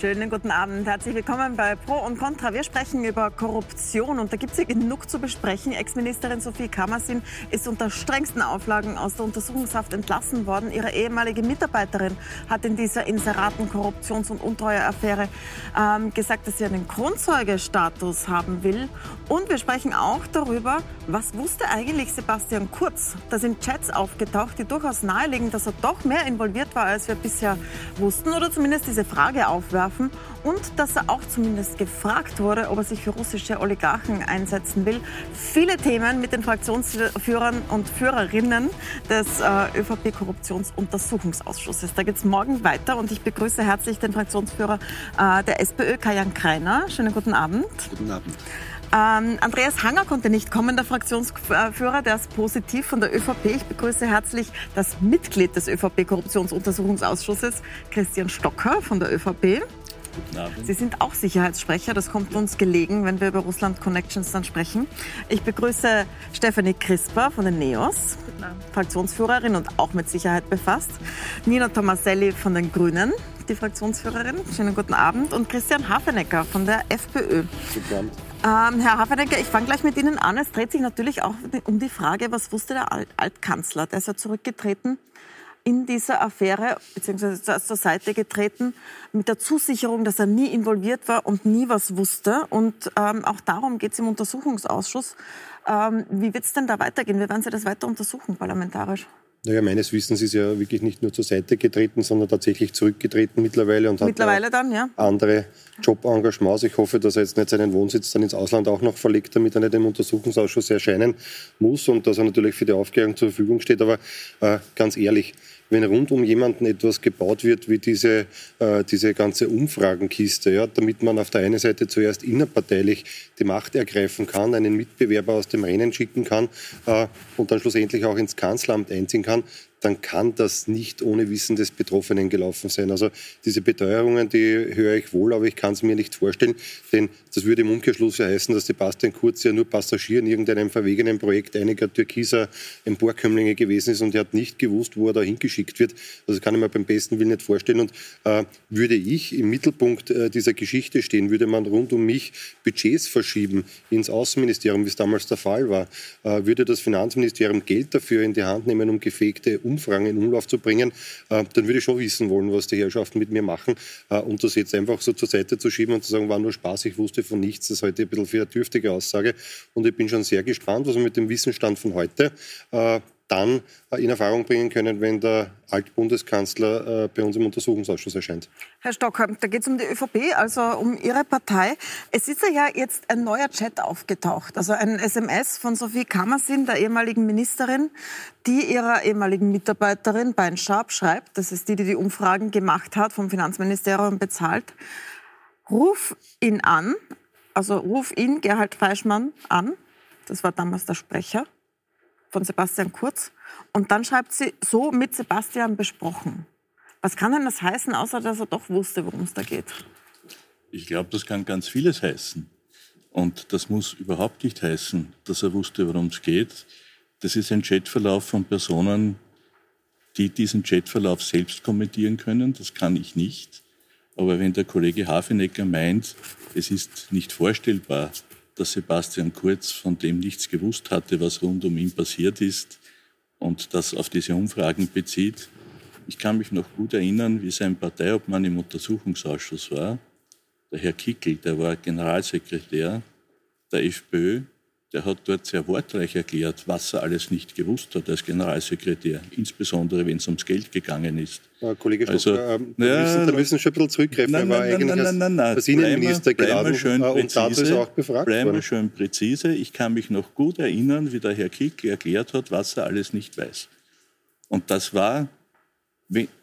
Schönen guten Abend. Herzlich willkommen bei Pro und Contra. Wir sprechen über Korruption und da gibt es ja genug zu besprechen. Ex-Ministerin Sophie Kammersin ist unter strengsten Auflagen aus der Untersuchungshaft entlassen worden. Ihre ehemalige Mitarbeiterin hat in dieser Inseraten Korruptions- und Untreueaffäre ähm, gesagt, dass sie einen Kronzeugestatus haben will. Und wir sprechen auch darüber, was wusste eigentlich Sebastian Kurz? Da sind Chats aufgetaucht, die durchaus nahelegen, dass er doch mehr involviert war, als wir bisher wussten oder zumindest diese Frage aufwerfen werfen und dass er auch zumindest gefragt wurde, ob er sich für russische Oligarchen einsetzen will. Viele Themen mit den Fraktionsführern und Führerinnen des äh, ÖVP-Korruptionsuntersuchungsausschusses. Da geht es morgen weiter und ich begrüße herzlich den Fraktionsführer äh, der SPÖ, Kajan Kreiner. Schönen guten Abend. Guten Abend. Ähm, Andreas Hanger konnte nicht kommen, der Fraktionsführer, der ist positiv von der ÖVP. Ich begrüße herzlich das Mitglied des ÖVP-Korruptionsuntersuchungsausschusses, Christian Stocker von der ÖVP. Sie sind auch Sicherheitssprecher. Das kommt uns gelegen, wenn wir über Russland Connections dann sprechen. Ich begrüße Stephanie Crisper von den NEOS, Fraktionsführerin und auch mit Sicherheit befasst. Nina Tomaselli von den Grünen, die Fraktionsführerin. Schönen guten Abend. Und Christian Hafenecker von der FPÖ. Guten Abend. Ähm, Herr Hafenecker, ich fange gleich mit Ihnen an. Es dreht sich natürlich auch um die Frage, was wusste der Alt Altkanzler? Der ist ja zurückgetreten in dieser Affäre, beziehungsweise zur Seite getreten, mit der Zusicherung, dass er nie involviert war und nie was wusste. Und ähm, auch darum geht es im Untersuchungsausschuss. Ähm, wie wird es denn da weitergehen? Wie werden Sie das weiter untersuchen, parlamentarisch? Naja, meines Wissens ist er wirklich nicht nur zur Seite getreten, sondern tatsächlich zurückgetreten mittlerweile und mittlerweile hat dann, ja. andere Jobengagements. Ich hoffe, dass er jetzt nicht seinen Wohnsitz dann ins Ausland auch noch verlegt, damit er nicht im Untersuchungsausschuss erscheinen muss und dass er natürlich für die Aufklärung zur Verfügung steht. Aber äh, ganz ehrlich, wenn rund um jemanden etwas gebaut wird wie diese, äh, diese ganze Umfragenkiste, ja, damit man auf der einen Seite zuerst innerparteilich die Macht ergreifen kann, einen Mitbewerber aus dem Rennen schicken kann äh, und dann schlussendlich auch ins Kanzleramt einziehen kann, dann kann das nicht ohne Wissen des Betroffenen gelaufen sein. Also diese Beteuerungen, die höre ich wohl, aber ich kann es mir nicht vorstellen, denn das würde im Umkehrschluss ja heißen, dass Sebastian Kurz ja nur Passagier in irgendeinem verwegenen Projekt einiger türkiser Emporkömmlinge gewesen ist und er hat nicht gewusst, wo er da hingeschickt wird. Also kann ich mir beim besten Willen nicht vorstellen. Und äh, würde ich im Mittelpunkt äh, dieser Geschichte stehen, würde man rund um mich Budgets verschieben ins Außenministerium, wie es damals der Fall war, äh, würde das Finanzministerium Geld dafür in die Hand nehmen, um gefegte Umfragen in Umlauf zu bringen, äh, dann würde ich schon wissen wollen, was die Herrschaften mit mir machen. Äh, und das jetzt einfach so zur Seite zu schieben und zu sagen, war nur Spaß, ich wusste von nichts, das ist heute ein bisschen für eine dürftige Aussage. Und ich bin schon sehr gespannt, was wir mit dem Wissensstand von heute äh, dann äh, in Erfahrung bringen können, wenn der Altbundeskanzler äh, bei uns im Untersuchungsausschuss erscheint. Herr Stockholm, da geht es um die ÖVP, also um Ihre Partei. Es ist ja jetzt ein neuer Chat aufgetaucht, also ein SMS von Sophie Kammersin, der ehemaligen Ministerin, die ihrer ehemaligen Mitarbeiterin Bein Sharp schreibt, das ist die, die die Umfragen gemacht hat, vom Finanzministerium bezahlt. Ruf ihn an, also ruf ihn, Gerhard Fleischmann, an, das war damals der Sprecher, von Sebastian Kurz. Und dann schreibt sie, so mit Sebastian besprochen. Was kann denn das heißen, außer dass er doch wusste, worum es da geht? Ich glaube, das kann ganz vieles heißen. Und das muss überhaupt nicht heißen, dass er wusste, worum es geht. Das ist ein Chatverlauf von Personen, die diesen Chatverlauf selbst kommentieren können. Das kann ich nicht. Aber wenn der Kollege Hafenecker meint, es ist nicht vorstellbar, dass Sebastian Kurz von dem nichts gewusst hatte, was rund um ihn passiert ist und das auf diese Umfragen bezieht. Ich kann mich noch gut erinnern, wie sein Parteiobmann im Untersuchungsausschuss war, der Herr Kickel, der war Generalsekretär der FPÖ der hat dort sehr wortreich erklärt, was er alles nicht gewusst hat als Generalsekretär, insbesondere wenn es ums Geld gegangen ist. Ja, Kollege Stocker, also, ähm, ja, müssen, da müssen schon ein bisschen zurückgreifen. Nein, nein, war eigentlich nein, nein, nein, als Innenminister geladen schön äh, und dazu ist auch befragt bleiben worden. schön präzise. Ich kann mich noch gut erinnern, wie der Herr Kick erklärt hat, was er alles nicht weiß. Und das war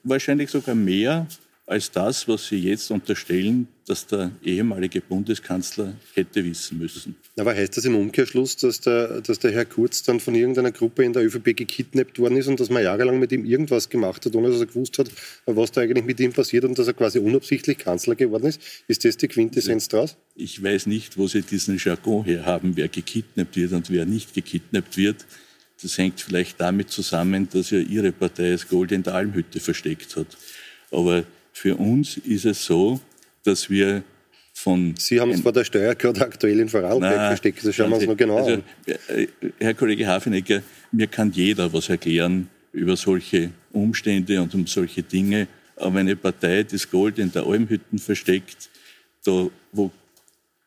wahrscheinlich sogar mehr als das, was Sie jetzt unterstellen, dass der ehemalige Bundeskanzler hätte wissen müssen. Aber heißt das im Umkehrschluss, dass der, dass der Herr Kurz dann von irgendeiner Gruppe in der ÖVP gekidnappt worden ist und dass man jahrelang mit ihm irgendwas gemacht hat, ohne dass er gewusst hat, was da eigentlich mit ihm passiert und dass er quasi unabsichtlich Kanzler geworden ist? Ist das die Quintessenz daraus? Ich weiß nicht, wo Sie diesen Jargon her haben, wer gekidnappt wird und wer nicht gekidnappt wird. Das hängt vielleicht damit zusammen, dass ja Ihre Partei das Gold in der Almhütte versteckt hat. Aber für uns ist es so, dass wir von. Sie haben es vor der Steuer gerade aktuell in Vorarlberg gesteckt, das schauen wir uns noch genau also, an. Äh, Herr Kollege Hafenecker, mir kann jeder was erklären über solche Umstände und um solche Dinge. Aber eine Partei das Gold in der Almhütten versteckt, da wo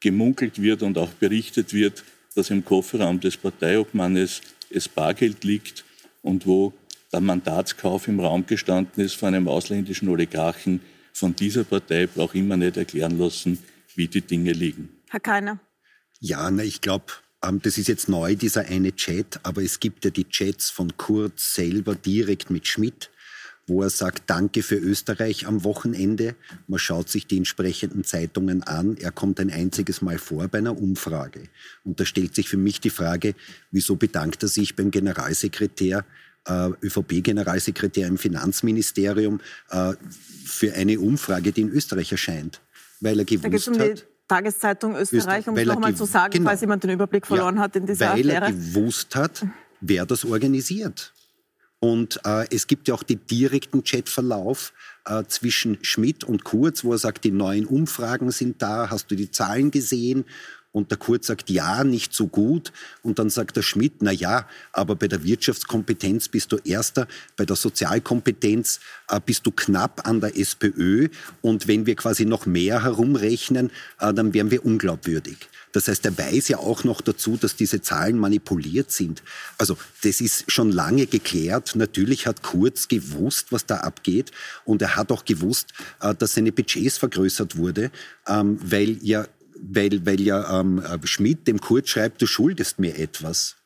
gemunkelt wird und auch berichtet wird, dass im Kofferraum des Parteiobmannes es Bargeld liegt und wo der Mandatskauf im Raum gestanden ist von einem ausländischen Oligarchen. Von dieser Partei braucht immer nicht erklären lassen, wie die Dinge liegen. Herr Keiner. Ja, na, ich glaube, ähm, das ist jetzt neu, dieser eine Chat, aber es gibt ja die Chats von Kurz selber direkt mit Schmidt wo er sagt, danke für Österreich am Wochenende. Man schaut sich die entsprechenden Zeitungen an. Er kommt ein einziges Mal vor bei einer Umfrage. Und da stellt sich für mich die Frage, wieso bedankt er sich beim Generalsekretär, ÖVP-Generalsekretär im Finanzministerium, äh, für eine Umfrage, die in Österreich erscheint? Weil er gewusst um hat... Tageszeitung Österreich, um es nochmal zu sagen, genau, falls jemand den Überblick verloren ja, hat in dieser weil. Weil er gewusst hat, wer das organisiert. Und äh, es gibt ja auch den direkten Chatverlauf äh, zwischen Schmidt und Kurz, wo er sagt, die neuen Umfragen sind da, hast du die Zahlen gesehen? Und der Kurz sagt, ja, nicht so gut. Und dann sagt der Schmidt, na ja, aber bei der Wirtschaftskompetenz bist du Erster, bei der Sozialkompetenz äh, bist du knapp an der SPÖ. Und wenn wir quasi noch mehr herumrechnen, äh, dann wären wir unglaubwürdig. Das heißt, er weiß ja auch noch dazu, dass diese Zahlen manipuliert sind. Also das ist schon lange geklärt. Natürlich hat Kurz gewusst, was da abgeht. Und er hat auch gewusst, äh, dass seine Budgets vergrößert wurde, ähm, weil ja weil, weil ja ähm, Schmidt dem Kurz schreibt, du schuldest mir etwas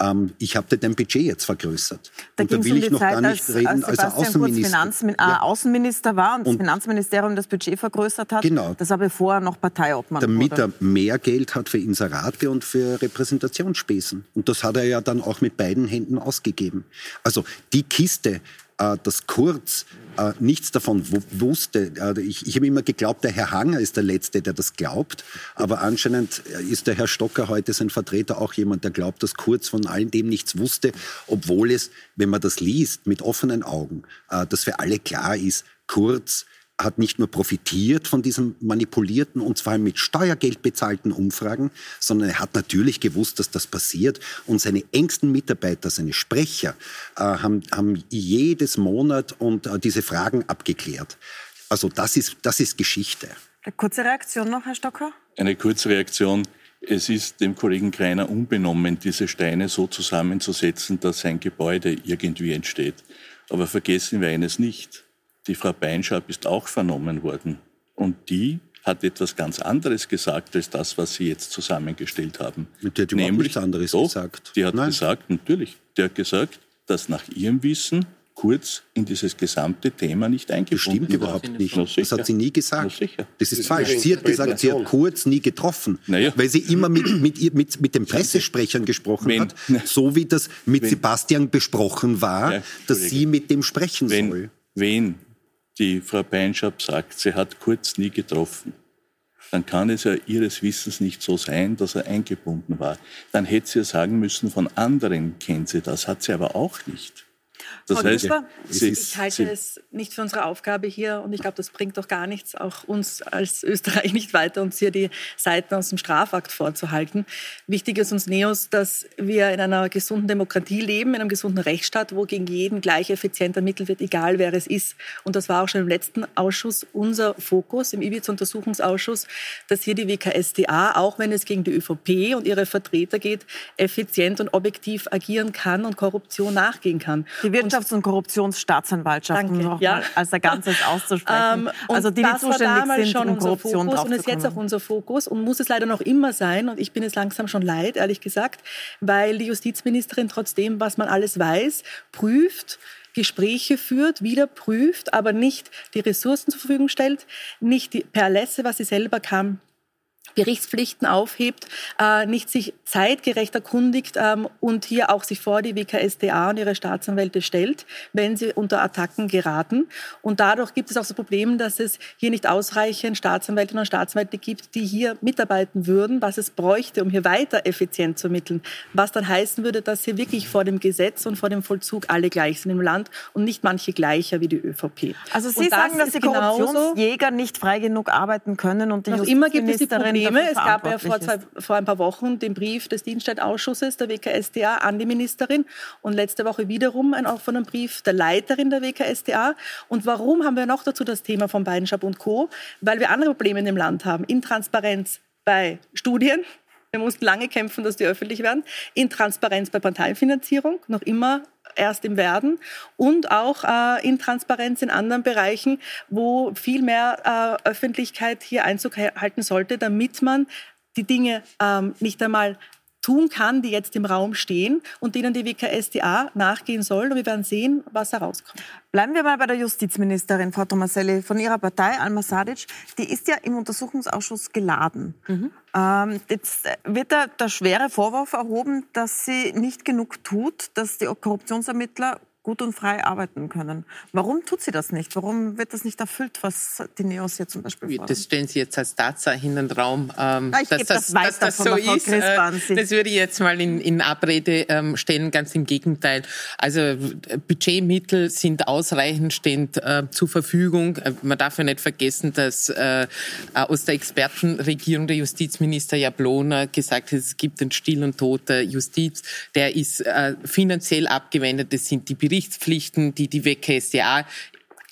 ähm, ich habe dir dein Budget jetzt vergrößert. Da und da will um ich noch Zeit, gar nicht als, reden, als, als Außenminister. Finanzmin äh, ja. Außenminister war und, und, das Finanzministerium das Budget vergrößert hat. Genau. Das aber vorher noch Parteiobmann Damit wurde. er mehr Geld hat für Inserate und für Repräsentationsspesen. Und das hat er ja dann auch mit beiden Händen ausgegeben. Also die Kiste, äh, dass Kurz äh, nichts davon wusste. Äh, ich, ich habe immer geglaubt, der Herr Hanger ist der Letzte, der das glaubt. Aber anscheinend ist der Herr Stocker heute sein Vertreter auch jemand, der glaubt, dass Kurz von all dem nichts wusste, obwohl es, wenn man das liest, mit offenen Augen, äh, dass für alle klar ist, Kurz hat nicht nur profitiert von diesen manipulierten und zwar mit Steuergeld bezahlten Umfragen, sondern er hat natürlich gewusst, dass das passiert. Und seine engsten Mitarbeiter, seine Sprecher, äh, haben, haben jedes Monat und äh, diese Fragen abgeklärt. Also das ist, das ist Geschichte. Eine kurze Reaktion noch, Herr Stocker? Eine kurze Reaktion. Es ist dem Kollegen Kreiner unbenommen, diese Steine so zusammenzusetzen, dass ein Gebäude irgendwie entsteht. Aber vergessen wir eines nicht die Frau Beinschab ist auch vernommen worden. Und die hat etwas ganz anderes gesagt als das, was Sie jetzt zusammengestellt haben. Die hat Nämlich, nichts anderes doch, gesagt. Die hat Nein. gesagt, natürlich, die hat gesagt, dass nach ihrem Wissen Kurz in dieses gesamte Thema nicht eingebunden Stimmt überhaupt nicht. Das hat sie nie gesagt. Das ist falsch. Sie hat gesagt, sie hat Kurz nie getroffen, naja. weil sie immer mit, mit, mit, mit den Pressesprechern gesprochen wenn, hat, so wie das mit wenn, Sebastian besprochen war, ja, dass sie mit dem sprechen wenn, soll. Wen die Frau Beinschab sagt, sie hat Kurz nie getroffen, dann kann es ja ihres Wissens nicht so sein, dass er eingebunden war. Dann hätte sie ja sagen müssen, von anderen kennt sie das, hat sie aber auch nicht. Das Frau heißt, Sie, ich halte Sie, es nicht für unsere Aufgabe hier und ich glaube, das bringt doch gar nichts, auch uns als Österreich nicht weiter, uns hier die Seiten aus dem Strafakt vorzuhalten. Wichtig ist uns Neos, dass wir in einer gesunden Demokratie leben, in einem gesunden Rechtsstaat, wo gegen jeden gleich effizient ermittelt wird, egal wer es ist. Und das war auch schon im letzten Ausschuss unser Fokus, im Ibiza-Untersuchungsausschuss, dass hier die WKSDA, auch wenn es gegen die ÖVP und ihre Vertreter geht, effizient und objektiv agieren kann und Korruption nachgehen kann. Die Wirtschafts- und Korruptionsstaatsanwaltschaft, um noch ja. als ein Ganzes auszusprechen. Ähm, also die, die zuständig sind, schon um Korruption Fokus und ist jetzt auch unser Fokus und muss es leider noch immer sein. Und ich bin es langsam schon leid, ehrlich gesagt, weil die Justizministerin trotzdem, was man alles weiß, prüft, Gespräche führt, wieder prüft, aber nicht die Ressourcen zur Verfügung stellt, nicht die, per Lässe, was sie selber kann, Berichtspflichten aufhebt, äh, nicht sich zeitgerecht erkundigt ähm, und hier auch sich vor die WKSDA und ihre Staatsanwälte stellt, wenn sie unter Attacken geraten. Und dadurch gibt es auch das Problem, dass es hier nicht ausreichend Staatsanwältinnen und Staatsanwälte gibt, die hier mitarbeiten würden, was es bräuchte, um hier weiter effizient zu ermitteln. Was dann heißen würde, dass hier wirklich vor dem Gesetz und vor dem Vollzug alle gleich sind im Land und nicht manche gleicher wie die ÖVP. Also Sie das sagen, dass die Korruptionsjäger nicht frei genug arbeiten können und die Noch Probleme. Es gab ja vor, zwei, vor ein paar Wochen den Brief des Dienstleitausschusses der WKSDA an die Ministerin und letzte Woche wiederum einen offenen Brief der Leiterin der WKSDA. Und warum haben wir noch dazu das Thema von Beidenschap und Co.? Weil wir andere Probleme in dem Land haben. Intransparenz bei Studien, wir mussten lange kämpfen, dass die öffentlich werden. Intransparenz bei Parteienfinanzierung, noch immer erst im Werden und auch äh, Intransparenz in anderen Bereichen, wo viel mehr äh, Öffentlichkeit hier Einzug halten sollte, damit man die Dinge ähm, nicht einmal tun kann, die jetzt im Raum stehen und denen die WKSDA nachgehen soll. Und wir werden sehen, was herauskommt. Bleiben wir mal bei der Justizministerin, Frau Tomaselli, von ihrer Partei, Alma Sadic. Die ist ja im Untersuchungsausschuss geladen. Mhm. Ähm, jetzt wird da der schwere Vorwurf erhoben, dass sie nicht genug tut, dass die Korruptionsermittler gut und frei arbeiten können. Warum tut sie das nicht? Warum wird das nicht erfüllt, was die Neos hier zum Beispiel fordern? Das stellen Sie jetzt als Tatsache in den Raum, ähm, Na, dass, das, dass das so ist. Äh, das würde ich jetzt mal in, in Abrede ähm, stellen, ganz im Gegenteil. Also Budgetmittel sind ausreichend, stehen äh, zur Verfügung. Äh, man darf ja nicht vergessen, dass äh, aus der Expertenregierung der Justizminister Jablona gesagt hat, es gibt einen Still und Tod der Justiz. Der ist äh, finanziell abgewendet. Das sind die Berichtspflichten, die die WKSDA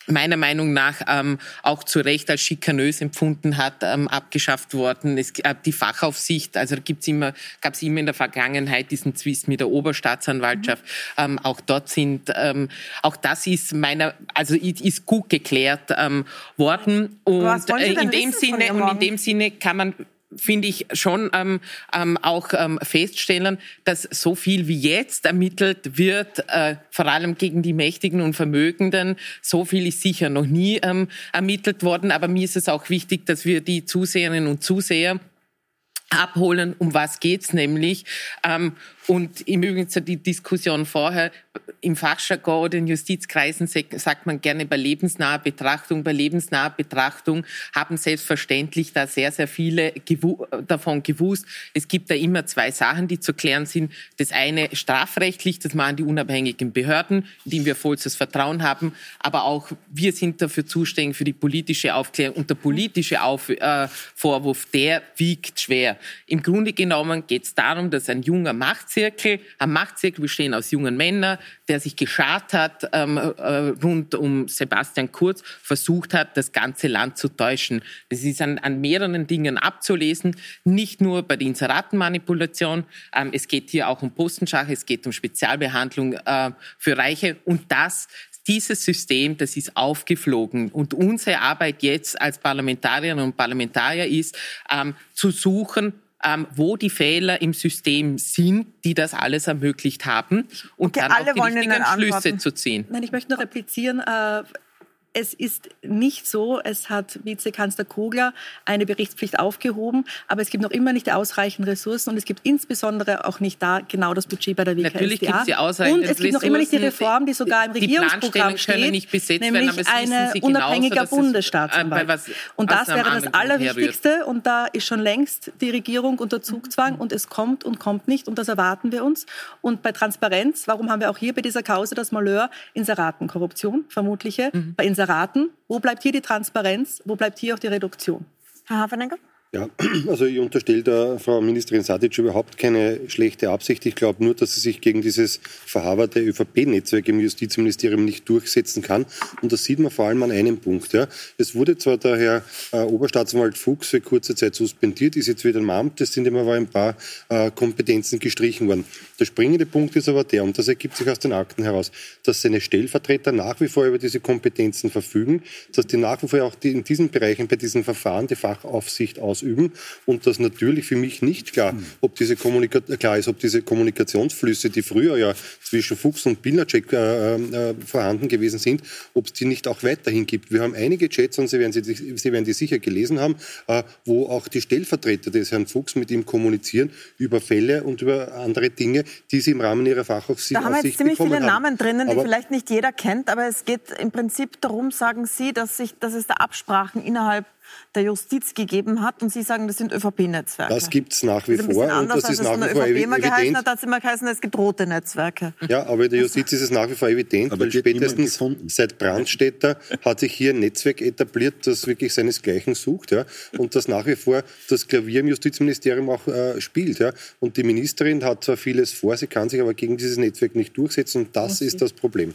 meiner Meinung nach ähm, auch zu Recht als schikanös empfunden hat, ähm, abgeschafft worden. Es, äh, die Fachaufsicht, also da gibt's immer, gab es immer in der Vergangenheit diesen Zwist mit der Oberstaatsanwaltschaft. Mhm. Ähm, auch dort sind, ähm, auch das ist meiner, also ist gut geklärt ähm, worden. Und äh, in dem Sinne und in dem Sinne kann man finde ich, schon ähm, ähm, auch ähm, feststellen, dass so viel wie jetzt ermittelt wird, äh, vor allem gegen die Mächtigen und Vermögenden, so viel ist sicher noch nie ähm, ermittelt worden. Aber mir ist es auch wichtig, dass wir die Zuseherinnen und Zuseher abholen, um was geht's nämlich. Ähm, und im Übrigen zu die Diskussion vorher, im Fachjargon oder in Justizkreisen sagt man gerne bei lebensnaher Betrachtung. Bei lebensnaher Betrachtung haben selbstverständlich da sehr, sehr viele gewu davon gewusst. Es gibt da immer zwei Sachen, die zu klären sind. Das eine strafrechtlich, das machen die unabhängigen Behörden, in wir vollstes Vertrauen haben. Aber auch wir sind dafür zuständig für die politische Aufklärung. Und der politische Auf äh, Vorwurf, der wiegt schwer. Im Grunde genommen geht es darum, dass ein junger Macht Machtzirkel, ein Machtzirkel bestehen aus jungen Männern, der sich geschart hat ähm, äh, rund um Sebastian Kurz, versucht hat, das ganze Land zu täuschen. Das ist an, an mehreren Dingen abzulesen, nicht nur bei der Inseratenmanipulation. Ähm, es geht hier auch um Postenschach, es geht um Spezialbehandlung äh, für Reiche und das dieses System, das ist aufgeflogen. Und unsere Arbeit jetzt als Parlamentarierinnen und Parlamentarier ist, ähm, zu suchen, ähm, wo die Fehler im System sind, die das alles ermöglicht haben und okay, dann auch die richtigen Schlüsse zu ziehen. Nein, ich möchte nur replizieren. Äh, es ist nicht so, es hat Vizekanzler Kogler eine Berichtspflicht aufgehoben, aber es gibt noch immer nicht die ausreichenden Ressourcen und es gibt insbesondere auch nicht da genau das Budget bei der WKSDA. Natürlich gibt es die ausreichenden Und es gibt noch immer nicht die Reform, die sogar im Regierungsprogramm steht, nicht besetzt nämlich werden, eine unabhängiger genauso, Bundesstaatsanwalt. Was, und das wäre das Allerwichtigste herrührt. und da ist schon längst die Regierung unter Zugzwang mhm. und es kommt und kommt nicht und das erwarten wir uns. Und bei Transparenz, warum haben wir auch hier bei dieser Kause das Malheur Inseratenkorruption, vermutliche, mhm. bei Inseraten beraten. Wo bleibt hier die Transparenz? Wo bleibt hier auch die Reduktion? Herr Hafenegger? Ja, also ich unterstelle der Frau Ministerin Sadic überhaupt keine schlechte Absicht. Ich glaube nur, dass sie sich gegen dieses verhaberte ÖVP-Netzwerk im Justizministerium nicht durchsetzen kann. Und das sieht man vor allem an einem Punkt. Ja. Es wurde zwar der Herr äh, Oberstaatsanwalt Fuchs für kurze Zeit suspendiert, ist jetzt wieder im Amt, es sind ihm aber ein paar äh, Kompetenzen gestrichen worden. Der springende Punkt ist aber der, und das ergibt sich aus den Akten heraus, dass seine Stellvertreter nach wie vor über diese Kompetenzen verfügen, dass die nach wie vor auch die, in diesen Bereichen bei diesen Verfahren die Fachaufsicht aus ausüben und dass natürlich für mich nicht klar, ob diese Kommunika klar ist, ob diese Kommunikationsflüsse, die früher ja zwischen Fuchs und Pilnacek äh, äh, vorhanden gewesen sind, ob es die nicht auch weiterhin gibt. Wir haben einige Chats, und Sie werden, sie, sie werden die sicher gelesen haben, äh, wo auch die Stellvertreter des Herrn Fuchs mit ihm kommunizieren über Fälle und über andere Dinge, die sie im Rahmen ihrer Fachaufsicht Da haben wir jetzt ziemlich viele haben. Namen drinnen, die aber vielleicht nicht jeder kennt, aber es geht im Prinzip darum, sagen Sie, dass, sich, dass es da Absprachen innerhalb der Justiz gegeben hat und Sie sagen, das sind ÖVP-Netzwerke. Das gibt es nach wie vor und das ist nach wie vor evident. Immer geheißen hat, hat es immer geheißen, es gibt rote Netzwerke. Ja, aber in der Justiz ist es nach wie vor evident, aber weil spätestens seit Brandstätter hat sich hier ein Netzwerk etabliert, das wirklich seinesgleichen sucht ja, und das nach wie vor das Klavier im Justizministerium auch äh, spielt. Ja. Und die Ministerin hat zwar vieles vor, sie kann sich aber gegen dieses Netzwerk nicht durchsetzen und das okay. ist das Problem.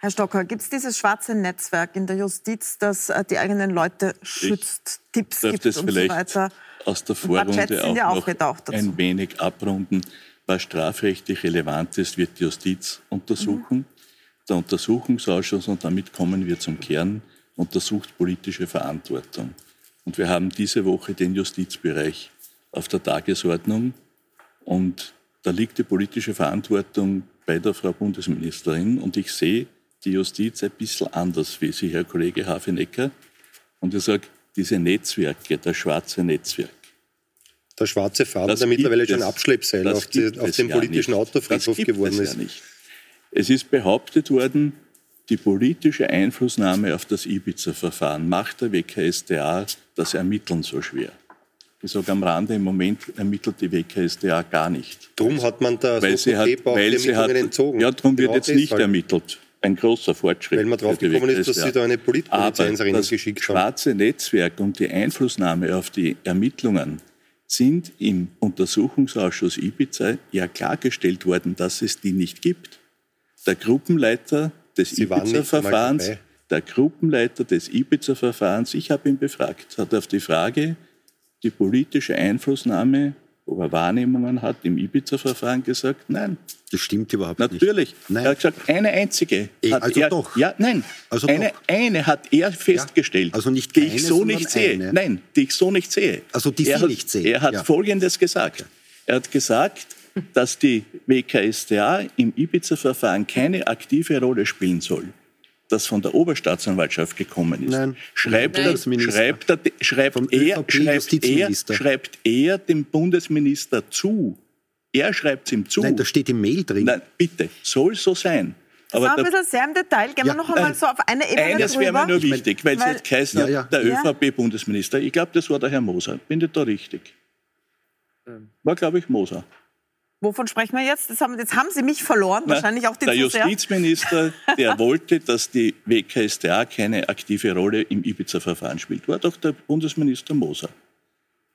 Herr Stocker, gibt es dieses schwarze Netzwerk in der Justiz, das äh, die eigenen Leute schützt, ich Tipps gibt und so weiter? Aus der Vorrunde auch ja noch ein wenig abrunden. Was strafrechtlich relevant ist, wird die Justiz untersuchen. Mhm. Der Untersuchungsausschuss, und damit kommen wir zum Kern, untersucht politische Verantwortung. Und wir haben diese Woche den Justizbereich auf der Tagesordnung. Und da liegt die politische Verantwortung bei der Frau Bundesministerin. Und ich sehe die Justiz ein bisschen anders wie Sie, Herr Kollege Hafenecker. Und ich sage, diese Netzwerke, das schwarze Netzwerk. Der schwarze Faden, der mittlerweile schon Abschleppseil auf, die, auf dem politischen ja Autofriedhof geworden ist. Ja es ist behauptet worden, die politische Einflussnahme auf das Ibiza-Verfahren macht der WKStA das Ermitteln so schwer. Ich sage am Rande, im Moment ermittelt die WKStA gar nicht. Darum hat man da weil so sie hat, weil sie hat, entzogen. Ja, darum wird jetzt nicht ermittelt ein großer Fortschritt. Weil man drauf gekommen ist, dass Sie da eine Politpolizei das geschickt haben. schwarze Netzwerk und die Einflussnahme auf die Ermittlungen sind im Untersuchungsausschuss Ibiza ja klargestellt worden, dass es die nicht gibt. Der Gruppenleiter des Ibiza-Verfahrens, der Gruppenleiter des Ibiza-Verfahrens, ich habe ihn befragt, hat auf die Frage, die politische Einflussnahme ob er Wahrnehmungen hat, im Ibiza-Verfahren gesagt, nein. Das stimmt überhaupt Natürlich. nicht. Natürlich. Er hat gesagt, eine einzige. E, hat also er, doch. Ja, nein. Also eine, doch. eine hat er festgestellt, ja, also nicht keine, die ich so nicht sehe. Eine. Nein, die ich so nicht sehe. Also die er Sie hat, nicht sehen. Er hat ja. Folgendes gesagt. Er hat gesagt, dass die WKStA im Ibiza-Verfahren keine aktive Rolle spielen soll das von der Oberstaatsanwaltschaft gekommen ist, Nein. schreibt, Nein. Er, schreibt, er, schreibt, er, schreibt, er, schreibt er dem Bundesminister zu. Er schreibt es ihm zu. Nein, da steht im Mail drin. Nein, bitte, soll so sein. Das war ein bisschen sehr im Detail. Gehen ja, wir noch einmal so auf eine Ebene Eines wäre mir nur wichtig, weil, weil es jetzt heißt, ja, ja. der ÖVP-Bundesminister. Ich glaube, das war der Herr Moser. Bin ich da richtig? Ähm. War, glaube ich, Moser. Wovon sprechen wir jetzt? Haben, jetzt haben Sie mich verloren, Na, wahrscheinlich auch den Der Justizminister, der wollte, dass die WKStA keine aktive Rolle im Ibiza-Verfahren spielt, war doch der Bundesminister Moser.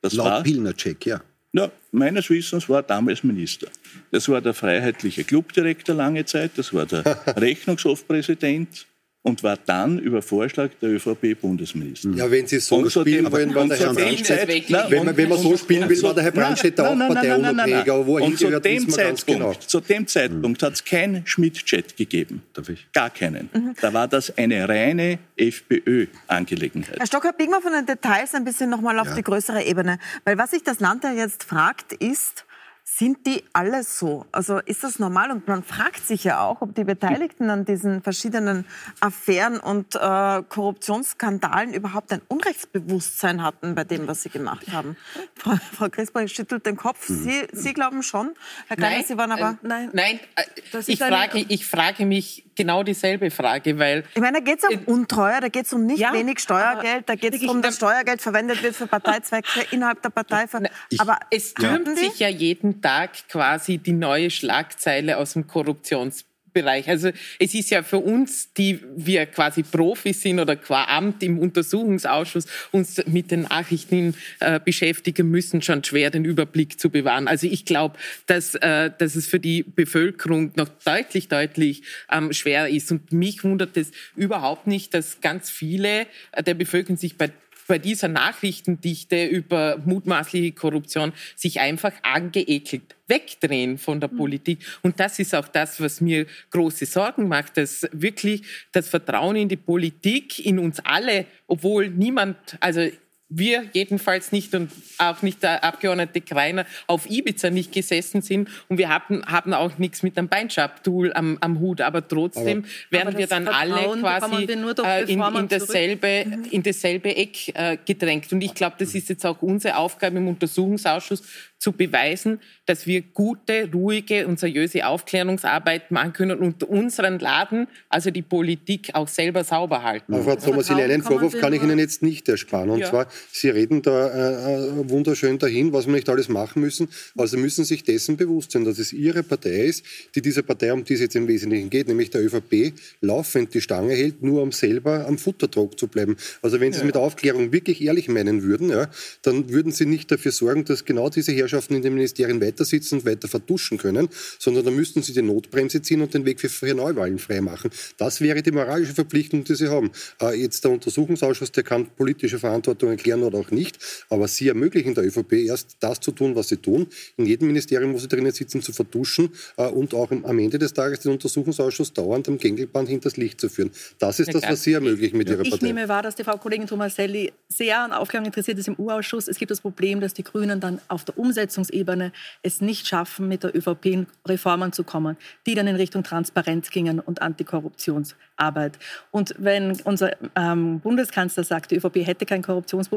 Das Laut war, Pilnacek, ja. Ja, meines Wissens war damals Minister. Das war der freiheitliche Clubdirektor lange Zeit, das war der Rechnungshofpräsident, und war dann über Vorschlag der ÖVP-Bundesminister. Ja, wenn Sie so spielen wollen, war der Herr Brandstätter, wenn, man, wenn man so spielen will, war der Herr Brandstätter auch Parteiunabhängiger, aber wo er hingehört, dem Zeitpunkt, genau. Zu dem Zeitpunkt hat es keinen Schmidt-Chat gegeben. Gar keinen. Mhm. Da war das eine reine FPÖ-Angelegenheit. Herr Stocker, biegen wir von den Details ein bisschen nochmal auf ja. die größere Ebene. Weil was sich das Land ja jetzt fragt, ist, sind die alle so? Also ist das normal? Und man fragt sich ja auch, ob die Beteiligten an diesen verschiedenen Affären und äh, Korruptionsskandalen überhaupt ein Unrechtsbewusstsein hatten bei dem, was sie gemacht haben. Frau, Frau Griesbach schüttelt den Kopf. Mhm. Sie, sie glauben schon. Herr Kleiner, nein, Sie waren aber... Äh, nein, nein äh, ich, frage, ich frage mich genau dieselbe Frage, weil... Ich meine, da geht es um Untreue, da geht es um nicht ja, wenig Steuergeld, da geht es darum, dass Steuergeld verwendet wird für Parteizwecke innerhalb der Partei. Ich, aber es türmt sich ja jeden Tag quasi die neue Schlagzeile aus dem Korruptions Bereich. Also es ist ja für uns, die wir quasi Profis sind oder qua Amt im Untersuchungsausschuss uns mit den Nachrichten äh, beschäftigen müssen, schon schwer den Überblick zu bewahren. Also ich glaube, dass, äh, dass es für die Bevölkerung noch deutlich, deutlich ähm, schwer ist. Und mich wundert es überhaupt nicht, dass ganz viele der Bevölkerung sich bei bei dieser Nachrichtendichte über mutmaßliche Korruption sich einfach angeekelt wegdrehen von der mhm. Politik. Und das ist auch das, was mir große Sorgen macht, dass wirklich das Vertrauen in die Politik, in uns alle, obwohl niemand, also wir jedenfalls nicht und auch nicht der Abgeordnete Kreiner auf Ibiza nicht gesessen sind und wir haben, haben auch nichts mit einem Beinschab-Tool am, am Hut, aber trotzdem aber, werden aber wir dann alle quasi äh, in, in, dasselbe, mhm. in dasselbe Eck äh, gedrängt. Und ich glaube, das ist jetzt auch unsere Aufgabe im Untersuchungsausschuss, zu beweisen, dass wir gute, ruhige und seriöse Aufklärungsarbeit machen können und unseren Laden, also die Politik, auch selber sauber halten. Frau Thomas, einen Vorwurf kann ich Ihnen jetzt nicht ersparen. Und ja. zwar, Sie reden da äh, äh, wunderschön dahin, was wir nicht alles machen müssen. Also müssen sich dessen bewusst sein, dass es Ihre Partei ist, die diese Partei, um die es jetzt im Wesentlichen geht, nämlich der ÖVP, laufend die Stange hält, nur um selber am Futtertrog zu bleiben. Also wenn Sie ja. es mit Aufklärung wirklich ehrlich meinen würden, ja, dann würden Sie nicht dafür sorgen, dass genau diese Herrschaften in den Ministerien weiter sitzen und weiter vertuschen können, sondern da müssten sie die Notbremse ziehen und den Weg für, für Neuwahlen freimachen. Das wäre die moralische Verpflichtung, die sie haben. Äh, jetzt der Untersuchungsausschuss, der kann politische Verantwortung erklären oder auch nicht, aber sie ermöglichen der ÖVP erst das zu tun, was sie tun, in jedem Ministerium, wo sie drinnen sitzen, zu vertuschen äh, und auch am Ende des Tages den Untersuchungsausschuss dauernd am Gängelband hinters Licht zu führen. Das ist ja, das, was Sie ermöglichen mit Ihrer Partei. Ich nehme wahr, dass die Frau Kollegin Thomaselli sehr an Aufklärung interessiert ist im U-Ausschuss. Es gibt das Problem, dass die Grünen dann auf der Umsetzung Umsetzungsebene es nicht schaffen, mit der ÖVP Reformen zu kommen, die dann in Richtung Transparenz gingen und Antikorruptionsarbeit. Und wenn unser ähm, Bundeskanzler sagt, die ÖVP hätte kein Korruptionsproblem,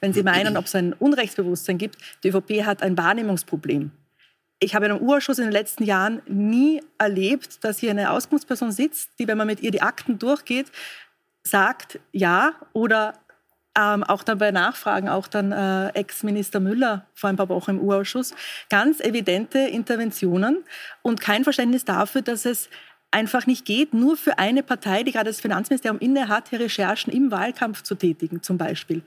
wenn Sie meinen, ob es ein Unrechtsbewusstsein gibt, die ÖVP hat ein Wahrnehmungsproblem. Ich habe in einem Urschuss in den letzten Jahren nie erlebt, dass hier eine Auskunftsperson sitzt, die, wenn man mit ihr die Akten durchgeht, sagt ja oder ähm, auch dann bei Nachfragen, auch dann äh, Ex-Minister Müller vor ein paar Wochen im U-Ausschuss, ganz evidente Interventionen und kein Verständnis dafür, dass es einfach nicht geht, nur für eine Partei, die gerade das Finanzministerium inne hat, hier Recherchen im Wahlkampf zu tätigen, zum Beispiel.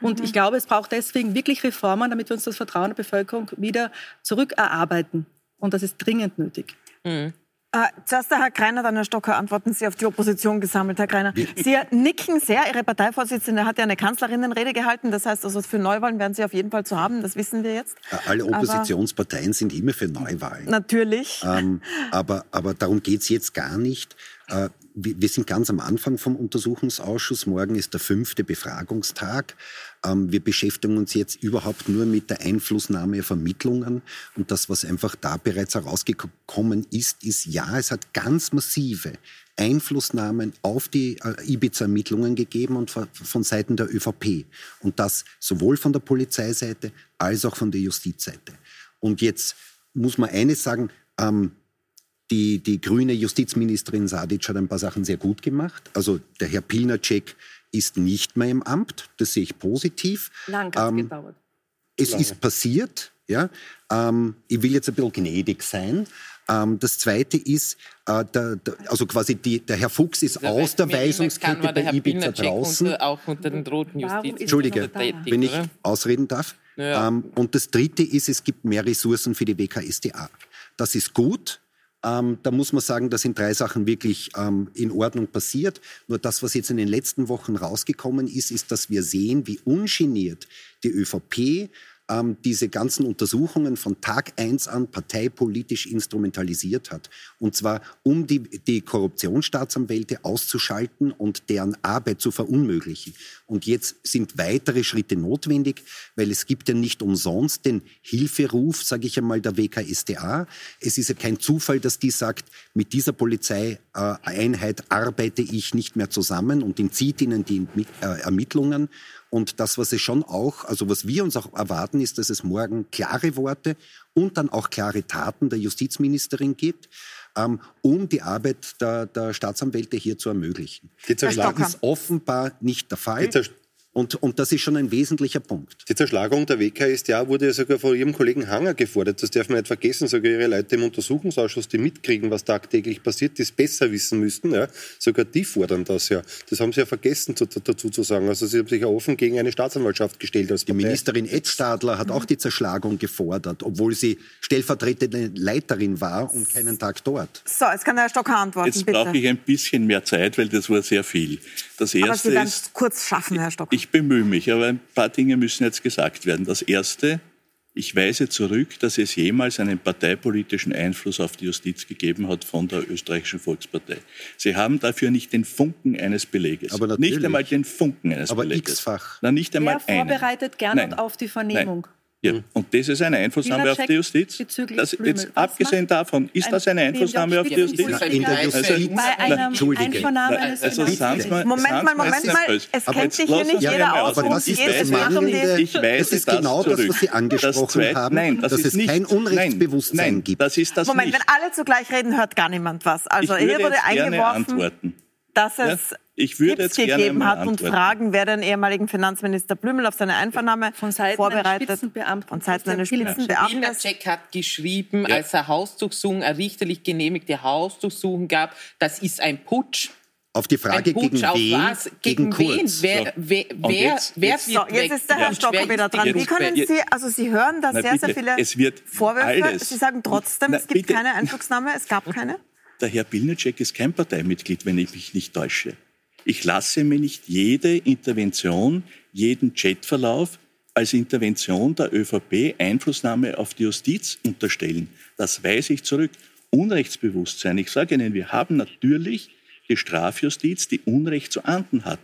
Und mhm. ich glaube, es braucht deswegen wirklich Reformen, damit wir uns das Vertrauen der Bevölkerung wieder zurückerarbeiten. Und das ist dringend nötig. Mhm. Äh, zuerst der Herr Kreiner, dann Herr Stocker, antworten Sie auf die Opposition gesammelt. Herr Kreiner, Sie nicken sehr. Ihre Parteivorsitzende hat ja eine Kanzlerinnenrede gehalten. Das heißt, also für Neuwahlen werden Sie auf jeden Fall zu haben. Das wissen wir jetzt. Alle Oppositionsparteien aber sind immer für Neuwahlen. Natürlich. Ähm, aber, aber darum geht es jetzt gar nicht. Äh, wir sind ganz am Anfang vom Untersuchungsausschuss. Morgen ist der fünfte Befragungstag. Ähm, wir beschäftigen uns jetzt überhaupt nur mit der Einflussnahme auf Ermittlungen. Und das, was einfach da bereits herausgekommen ist, ist, ja, es hat ganz massive Einflussnahmen auf die äh, Ibiza-Ermittlungen gegeben und von Seiten der ÖVP. Und das sowohl von der Polizeiseite als auch von der Justizseite. Und jetzt muss man eines sagen, ähm, die, die grüne Justizministerin Sadic hat ein paar Sachen sehr gut gemacht. Also der Herr Pilnacek ist nicht mehr im Amt. Das sehe ich positiv. Lang hat ähm, gedauert. Es Lange. ist passiert. Ja. Ähm, ich will jetzt ein bisschen gnädig sein. Ähm, das Zweite ist, äh, der, der, also quasi die, der Herr Fuchs ist der aus der Weisungskette bei Ibiza draußen. Unter, auch unter den roten Justiz. Entschuldige, wenn ich ausreden darf. Ja. Ähm, und das Dritte ist, es gibt mehr Ressourcen für die WKSDA. Das ist gut. Ähm, da muss man sagen, da sind drei Sachen wirklich ähm, in Ordnung passiert. Nur das, was jetzt in den letzten Wochen rausgekommen ist, ist, dass wir sehen, wie ungeniert die ÖVP ähm, diese ganzen Untersuchungen von Tag eins an parteipolitisch instrumentalisiert hat. Und zwar, um die, die Korruptionsstaatsanwälte auszuschalten und deren Arbeit zu verunmöglichen. Und jetzt sind weitere Schritte notwendig, weil es gibt ja nicht umsonst den Hilferuf, sage ich einmal, der WKSDA. Es ist ja kein Zufall, dass die sagt, mit dieser Polizeieinheit arbeite ich nicht mehr zusammen und entzieht ihnen die äh, Ermittlungen. Und das, was es schon auch, also was wir uns auch erwarten, ist, dass es morgen klare Worte und dann auch klare Taten der Justizministerin gibt, ähm, um die Arbeit der, der Staatsanwälte hier zu ermöglichen. Das ist offenbar nicht der Fall. Und, und das ist schon ein wesentlicher Punkt. Die Zerschlagung der WKStA wurde ja sogar von Ihrem Kollegen Hanger gefordert. Das darf man nicht vergessen. Sogar Ihre Leute im Untersuchungsausschuss, die mitkriegen, was tagtäglich passiert, die es besser wissen müssten. Ja. Sogar die fordern das ja. Das haben Sie ja vergessen zu, dazu zu sagen. Also Sie haben sich ja offen gegen eine Staatsanwaltschaft gestellt. Als die Ministerin Ed Stadler hat auch die Zerschlagung gefordert, obwohl sie stellvertretende Leiterin war und keinen Tag dort. So, jetzt kann der Herr Stocker antworten. Jetzt brauche ich ein bisschen mehr Zeit, weil das war sehr viel. Das erste Aber Sie werden es kurz schaffen, Herr Stocker. Ich bemühe mich, aber ein paar Dinge müssen jetzt gesagt werden. Das Erste, Ich weise zurück, dass es jemals einen parteipolitischen Einfluss auf die Justiz gegeben hat von der österreichischen Volkspartei. Sie haben dafür nicht den Funken eines Beleges. Aber nicht einmal den Funken eines aber Beleges. x-fach. Na, nicht einmal Wer vorbereitet gerne auf die Vernehmung? Nein. Ja. Und das ist eine Einflussnahme auf die Justiz. Das, jetzt, abgesehen davon, ist das eine Einflussnahme auf die Justiz? In der Justiz. Bei einer Einvernahme eines also, mal, Moment mal, Moment mal. Es kennt sich hier nicht jeder aus. Aber das ist das Mangelnde. Ich weiß das ist genau das, was Sie angesprochen haben, nein, das dass es nicht, kein Unrechtsbewusstsein nein, gibt. Das ist das Moment, nicht. wenn alle zugleich reden, hört gar niemand was. Also ich hier wurde eingeworfen, dass es Ich würde Tipps jetzt gerne gegeben mal hat und. Fragen, wer den ehemaligen Finanzminister Blümel auf seine Einvernahme Von Seiten vorbereitet. eines Spitzenbeamten. Von Seiten eines Spitzenbeamten. Pilnacek hat geschrieben, Ja. als er Hausdurchsuchung, eine richterlich genehmigte Hausdurchsuchung gab, das ist ein Putsch. Auf die Frage, gegen auf wen? was? Gegen, wen? Kurz. Wer, So. wer, Und wer, jetzt- wer jetzt- So, jetzt ist der Herr? Stocker Wer wieder dran. Wie können Jetzt- Sie, also Sie hören da Na, sehr, sehr viele es wird Vorwürfe. alles- Sie sagen trotzdem, Na, es gibt bitte. keine Einflugsnahme, es gab keine. Der Herr Pilnacek ist kein Parteimitglied, wenn ich mich nicht täusche. Ich lasse mir nicht jede Intervention, jeden Chatverlauf als Intervention der ÖVP Einflussnahme auf die Justiz unterstellen. Das weise ich zurück. Unrechtsbewusstsein. Ich sage Ihnen, wir haben natürlich die Strafjustiz, die Unrecht zu ahnden hat.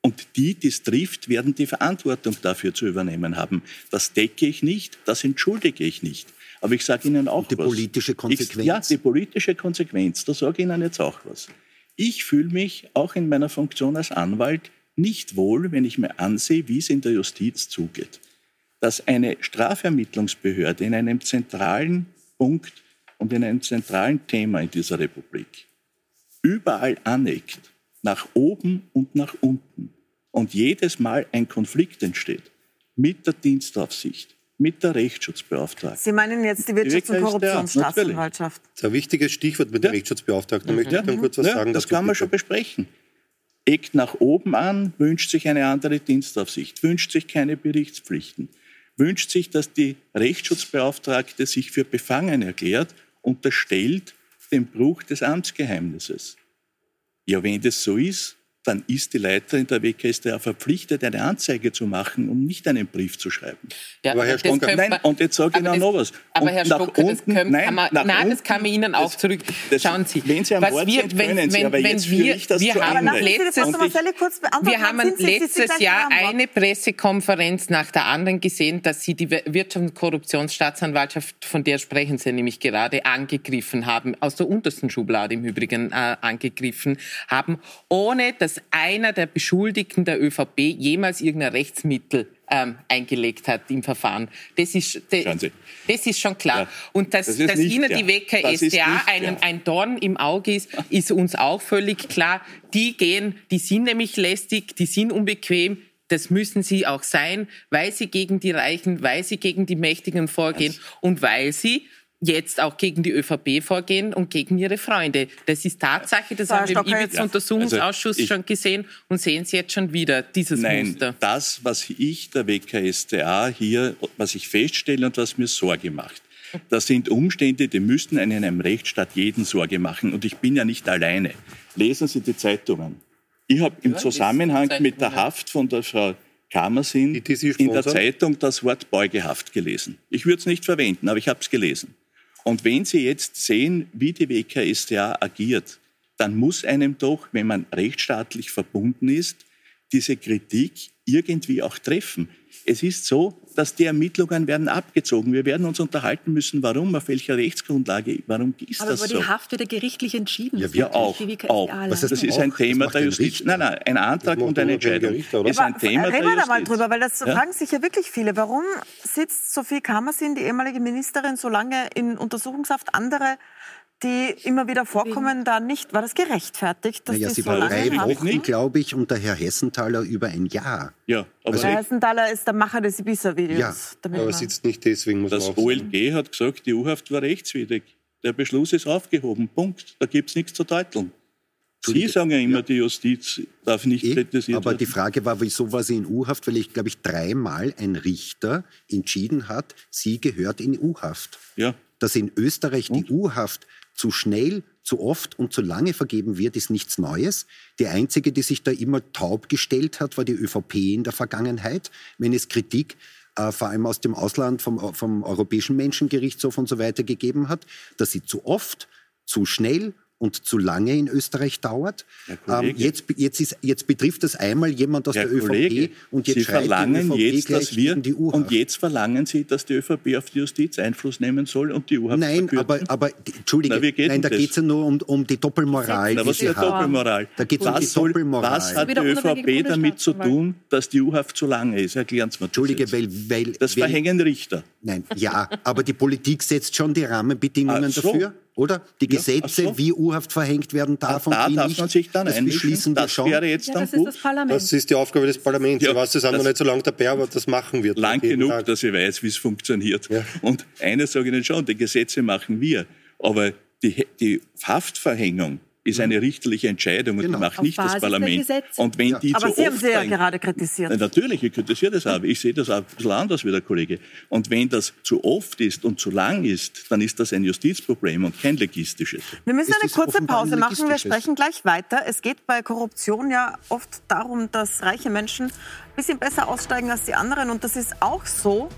Und die, die es trifft, werden die Verantwortung dafür zu übernehmen haben. Das decke ich nicht, das entschuldige ich nicht. Aber ich sage Ihnen auch die was. politische Ich, Konsequenz. ja, die politische Konsequenz. Da sage ich Ihnen jetzt auch was. Ich fühle mich auch in meiner Funktion als Anwalt nicht wohl, wenn ich mir ansehe, wie es in der Justiz zugeht. Dass eine Strafermittlungsbehörde in einem zentralen Punkt und in einem zentralen Thema in dieser Republik überall aneckt, nach oben und nach unten, und jedes Mal ein Konflikt entsteht mit der Dienstaufsicht, mit der Rechtsschutzbeauftragten. Sie meinen jetzt die Wirtschafts- und der, Korruptionsstaatsanwaltschaft. Das ist ein wichtiges Stichwort mit dem Ja. Rechtschutzbeauftragten. Da möchte ich dann kurz was Ja, sagen. das kann man schon besprechen. Eckt nach oben an, wünscht sich eine andere Dienstaufsicht, wünscht sich keine Berichtspflichten, wünscht sich, dass die Rechtsschutzbeauftragte sich für befangen erklärt, unterstellt den Bruch des Amtsgeheimnisses. Ja, wenn das so ist, dann ist die Leiterin der WKStA verpflichtet, eine Anzeige zu machen und nicht einen Brief zu schreiben. Ja, Aber Herr das könnte Nein, man- und jetzt sage ich das- noch was. Aber Und Herr das, unten- können, nein, kann man, nein, das unten- kann man Ihnen auch das- zurück. das- Schauen Sie, wenn Sie am was Wort wir, sind, wenn, können Sie, wenn, aber wenn jetzt führe wir, ich das wir zu haben Ende. Sie letztes, ich- wir haben Sie- Sie letztes Jahr eine Pressekonferenz nach der anderen gesehen, dass Sie die Wirtschafts- und Korruptionsstaatsanwaltschaft, von der sprechen Sie nämlich gerade, angegriffen haben, aus der untersten Schublade im Übrigen äh, angegriffen haben, ohne dass einer der Beschuldigten der ÖVP jemals irgendein Rechtsmittel ähm, eingelegt hat im Verfahren. Das ist, Sie. das ist schon klar. Ja, Und dass, das dass nicht Ihnen die Das ist WKStA nicht ein Dorn im Auge ist, ist uns auch völlig klar. Die gehen, die sind nämlich lästig, die sind unbequem. Das müssen sie auch sein, weil sie gegen die Reichen, weil sie gegen die Mächtigen vorgehen und weil sie jetzt auch gegen die ÖVP vorgehen und gegen ihre Freunde. Das ist Tatsache, das Herr haben wir im Ibiza-Untersuchungsausschuss Also schon gesehen und sehen Sie jetzt schon wieder, dieses Nein, Muster. das, was ich der WKStA hier, was ich feststelle und was mir Sorge macht, das sind Umstände, die müssten einen in einem Rechtsstaat jeden Sorge machen. Und ich bin ja nicht alleine. Lesen Sie die Zeitungen. Ich habe im Ja, Zusammenhang mit der. Haft von der Frau Sie in der? Zeitung das Wort Beugehaft gelesen. Ich würde es nicht verwenden, aber ich habe es gelesen. Und wenn Sie jetzt sehen, wie die WKStA agiert, dann muss einem doch, wenn man rechtsstaatlich verbunden ist, diese Kritik irgendwie auch treffen. Es ist so, dass die Ermittlungen werden abgezogen. Wir werden uns unterhalten müssen, warum, auf welcher Rechtsgrundlage, warum ist Aber das über so? die Haft wird ja gerichtlich entschieden. Ja, Das wir auch. auch. Das heißt ist ein? Thema Das der Justiz. Nein, nein, ein Antrag Das und eine Entscheidung. Oder? Das ist ein Aber Thema reden wir da mal drüber, weil das Ja? fragen sich ja wirklich viele. Warum sitzt Sophie Kammersin, die ehemalige Ministerin, so lange in Untersuchungshaft? Andere, die immer wieder vorkommen, da nicht. War das gerechtfertigt, dass Naja, sie so war lange drei Wochen, glaube ich, und der Herr Hessenthaler über ein Jahr. Ja, aber Also Der Hessenthaler ist der Macher des Ibiza-Videos. Ja, damit Aber sitzt nicht deswegen, muss das. OLG hat gesagt, die U-Haft war rechtswidrig. Der Beschluss ist aufgehoben. Punkt. Da gibt es nichts zu deuteln. Sie sagen ja immer, die Justiz darf nicht Eh, kritisiert aber werden. die Frage war, wieso war sie in U-Haft? Weil ich, glaube ich, dreimal ein Richter entschieden hat, sie gehört in U-Haft. ja. Dass in Österreich die U-Haft zu schnell, zu oft und zu lange vergeben wird, ist nichts Neues. Die einzige, die sich da immer taub gestellt hat, war die ÖVP in der Vergangenheit, wenn es Kritik äh, vor allem aus dem Ausland, vom, vom Europäischen Menschengerichtshof und so weiter gegeben hat, dass sie zu oft, zu schnell und zu lange in Österreich dauert. Ähm, jetzt, jetzt, ist, jetzt betrifft das einmal jemand aus Herr der Kollege, ÖVP und jetzt Sie verlangen die ÖVP jetzt, dass wir die und jetzt verlangen Sie, dass die ÖVP auf die Justiz Einfluss nehmen soll und die U-Haft Nein, aber, aber Entschuldige, Na, geht nein, da geht es ja nur um, um die Doppelmoral. Na, was ist eine Doppelmoral? Da geht's um was, die soll, Doppelmoral. was hat die ÖVP damit zu tun, dass die U-Haft zu lange ist? Erklären Sie mir das Entschuldige, jetzt. weil, weil... Das weil, verhängen Richter. Nein, ja, aber die Politik setzt schon die Rahmenbedingungen Ach so. dafür, oder? Die Ja, Gesetze, ach so. wie U-Haft verhängt werden darf da und wie darf nicht, man sich dann das beschließen wir Das schon. wäre jetzt Ja, dann das ist das Parlament. Das ist die Aufgabe des Parlaments. Ja, ich weiß, Sie sind das- noch nicht so lange dabei, aber das machen wir. Lang genug, Tag. dass ich weiß, wie es funktioniert. Ja. Und eines sage ich Ihnen schon, die Gesetze machen wir. Aber die, die Haftverhängung ist eine richterliche Entscheidung und Genau. die macht Auf nicht das Parlament. Und wenn die Aber zu Sie haben oft sie ja gerade kritisiert. Na, Natürlich, ich kritisiere das auch. Ich sehe das auch ein bisschen anders wie der Kollege. Und wenn das zu oft ist und zu lang ist, dann ist das ein Justizproblem und kein legistisches. Wir müssen eine kurze Pause machen. Wir sprechen gleich weiter. Es geht bei Korruption ja oft darum, dass reiche Menschen ein bisschen besser aussteigen als die anderen. Und das ist auch so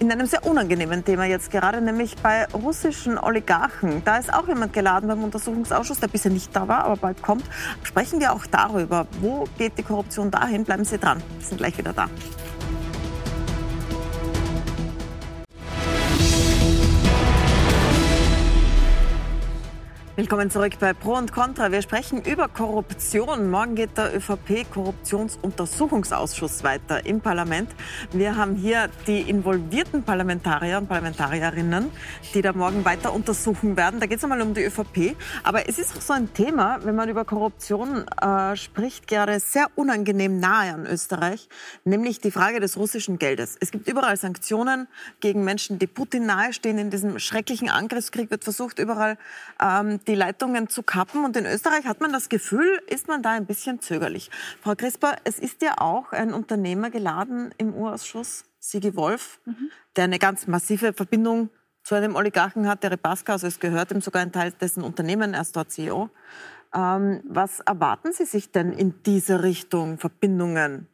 in einem sehr unangenehmen Thema jetzt gerade, nämlich bei russischen Oligarchen. Da ist auch jemand geladen beim Untersuchungsausschuss, der bisher nicht da war, aber bald kommt. Sprechen wir auch darüber, wo geht die Korruption dahin? Bleiben Sie dran. Wir sind gleich wieder da. Willkommen zurück bei Pro und Contra. Wir sprechen über Korruption. Morgen geht der ÖVP-Korruptionsuntersuchungsausschuss weiter im Parlament. Wir haben hier die involvierten Parlamentarier und Parlamentarierinnen, die da morgen weiter untersuchen werden. Da geht es einmal um die ÖVP. Aber es ist auch so ein Thema, wenn man über Korruption äh, spricht, gerade sehr unangenehm nahe an Österreich, nämlich die Frage des russischen Geldes. Es gibt überall Sanktionen gegen Menschen, die Putin nahestehen. In diesem schrecklichen Angriffskrieg wird versucht, überall ähm, die Leitungen zu kappen. Und in Österreich hat man das Gefühl, ist man da ein bisschen zögerlich. Frau Crisper, es ist ja auch ein Unternehmer geladen im Urausschuss, Sigi Wolf, der eine ganz massive Verbindung zu einem Oligarchen hat, der Repaska, also es gehört ihm sogar ein Teil dessen Unternehmen, er ist dort CEO. Ähm, was erwarten Sie sich denn in dieser Richtung, Verbindungen,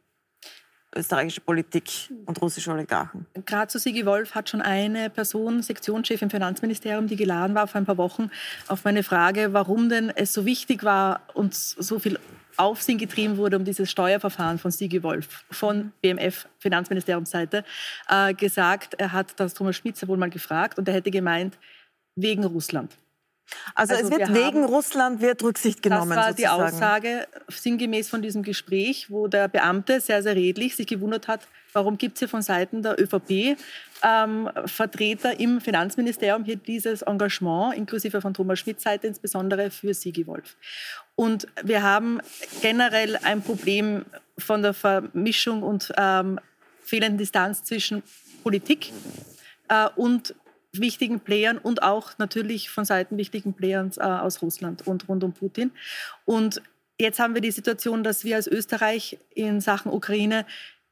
österreichische Politik und russische Oligarchen? Gerade zu Sigi Wolf hat schon eine Person, Sektionschef im Finanzministerium, die geladen war vor ein paar Wochen, auf meine Frage, warum denn es so wichtig war und so viel Aufsehen getrieben wurde um dieses Steuerverfahren von Sigi Wolf von BMF, Finanzministeriumsseite, äh, gesagt, er hat das Thomas Spitzer wohl mal gefragt und er hätte gemeint, wegen Russland. Also, Also es wird wir wegen haben- Russland wird Rücksicht genommen. Das war die sozusagen. Aussage sinngemäß von diesem Gespräch, wo der Beamte sehr, sehr redlich sich gewundert hat, warum gibt es hier von Seiten der ÖVP ähm, Vertreter im Finanzministerium hier dieses Engagement, inklusive von Thomas Schmidts Seite insbesondere für Sigi Wolf. Und wir haben generell ein Problem von der Vermischung und ähm, fehlenden Distanz zwischen Politik äh, und wichtigen Playern und auch natürlich von Seiten wichtigen Playern äh, aus Russland und rund um Putin. Und jetzt haben wir die Situation, dass wir als Österreich in Sachen Ukraine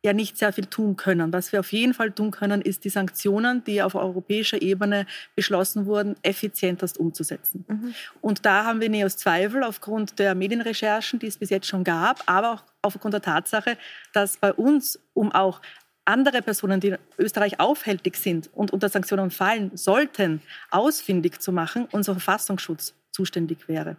ja nicht sehr viel tun können. Was wir auf jeden Fall tun können, ist die Sanktionen, die auf europäischer Ebene beschlossen wurden, effizientest umzusetzen. Und da haben wir Neos Zweifel aufgrund der Medienrecherchen, die es bis jetzt schon gab, aber auch aufgrund der Tatsache, dass bei uns, um auch andere Personen, die in Österreich aufhältig sind und unter Sanktionen fallen sollten, ausfindig zu machen, unser Verfassungsschutz zuständig wäre.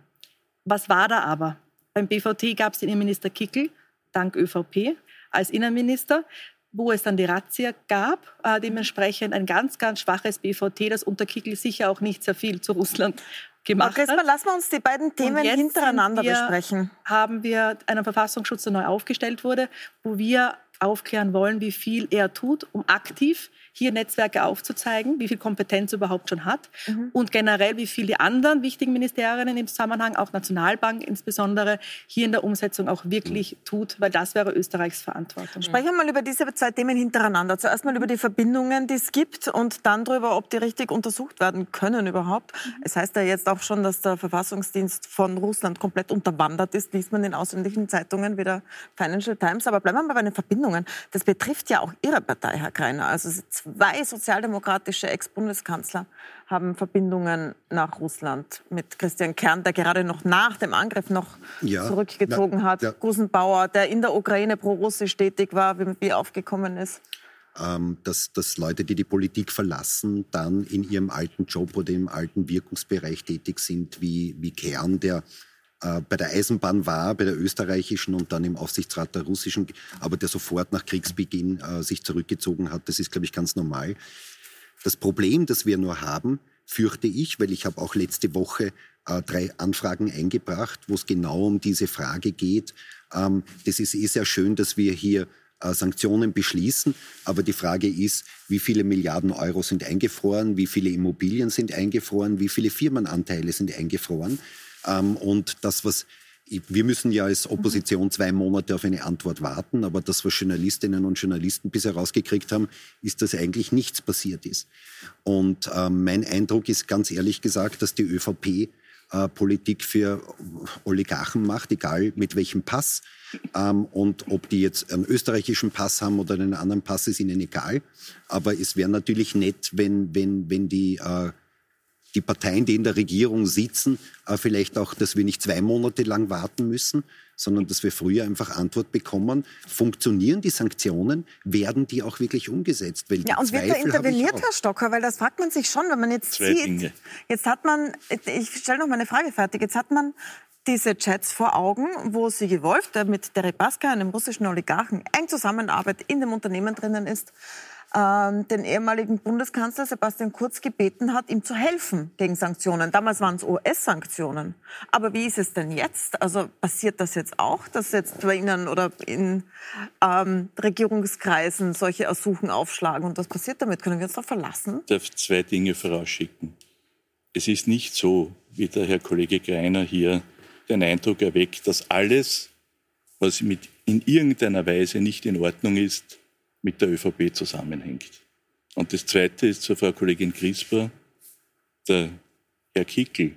Was war da aber? Beim BVT gab es den Innenminister Kickel, dank ÖVP, als Innenminister, wo es dann die Razzia gab, äh, dementsprechend ein ganz, ganz schwaches BVT, das unter Kickel sicher auch nicht sehr viel zu Russland gemacht Crisper, hat. lassen wir uns die beiden Themen hintereinander wir- besprechen. haben wir einen Verfassungsschutz, der neu aufgestellt wurde, wo wir aufklären wollen, wie viel er tut, um aktiv hier Netzwerke aufzuzeigen, wie viel Kompetenz er überhaupt schon hat und generell, wie viel die anderen wichtigen Ministerien im Zusammenhang, auch Nationalbank insbesondere, hier in der Umsetzung auch wirklich tut, weil das wäre Österreichs Verantwortung. Sprechen wir mal über diese zwei Themen hintereinander. Zuerst mal über die Verbindungen, die es gibt und dann darüber, ob die richtig untersucht werden können überhaupt. Es heißt ja jetzt auch schon, dass der Verfassungsdienst von Russland komplett unterwandert ist, liest man in ausländischen Zeitungen wie der Financial Times. Aber bleiben wir mal bei den Verbindungen. Das betrifft ja auch Ihre Partei, Herr Kreiner. Also zwei sozialdemokratische Ex-Bundeskanzler haben Verbindungen nach Russland mit Christian Kern, der gerade noch nach dem Angriff noch Ja. zurückgezogen hat. ja. Gusenbauer, der in der Ukraine pro-russisch tätig war, wie, wie aufgekommen ist. ähm, dass, dass Leute, die die Politik verlassen, dann in ihrem alten Job oder im alten Wirkungsbereich tätig sind, wie, wie Kern, der bei der Eisenbahn war, bei der österreichischen und dann im Aufsichtsrat der russischen, aber der sofort nach Kriegsbeginn äh, sich zurückgezogen hat. Das ist, glaube ich, ganz normal. Das Problem, das wir nur haben, fürchte ich, weil ich habe auch letzte Woche äh, drei Anfragen eingebracht, wo es genau um diese Frage geht. Ähm, das ist eh sehr schön, dass wir hier äh, Sanktionen beschließen. Aber die Frage ist, wie viele Milliarden Euro sind eingefroren, wie viele Immobilien sind eingefroren, wie viele Firmenanteile sind eingefroren. Ähm, und das, was wir müssen ja als Opposition zwei Monate auf eine Antwort warten, aber das, was Journalistinnen und Journalisten bisher rausgekriegt haben, ist, dass eigentlich nichts passiert ist. Und äh, mein Eindruck ist ganz ehrlich gesagt, dass die ÖVP äh, Politik für Oligarchen macht, egal mit welchem Pass. Ähm, und ob die jetzt einen österreichischen Pass haben oder einen anderen Pass, ist ihnen egal. Aber es wäre natürlich nett, wenn, wenn, wenn die äh, die Parteien, die in der Regierung sitzen, äh, vielleicht auch, dass wir nicht zwei Monate lang warten müssen, sondern dass wir früher einfach Antwort bekommen. Funktionieren die Sanktionen? Werden die auch wirklich umgesetzt? Weil ja, und wird da interveniert, Herr Stocker? Weil das fragt man sich schon, wenn man jetzt Zwei sieht. Dinge. Jetzt hat man, ich stelle noch mal eine Frage fertig, jetzt hat man diese Chats vor Augen, wo Sigi Wolf, der mit Derek Baska, einem russischen Oligarchen, eng zusammenarbeitet, in dem Unternehmen drinnen ist, ähm, den ehemaligen Bundeskanzler Sebastian Kurz gebeten hat, ihm zu helfen gegen Sanktionen. Damals waren es US-Sanktionen. Aber wie ist es denn jetzt? Also passiert das jetzt auch, dass jetzt bei Ihnen oder in ähm, Regierungskreisen solche Ersuchen aufschlagen? Und was passiert damit? Können wir uns darauf verlassen? Ich darf zwei Dinge vorausschicken. Es ist nicht so, wie der Herr Kollege Greiner hier den Eindruck erweckt, dass alles, was mit in irgendeiner Weise nicht in Ordnung ist, mit der ÖVP zusammenhängt. Und das Zweite ist zur Frau Kollegin Crisper. Der Herr Kickel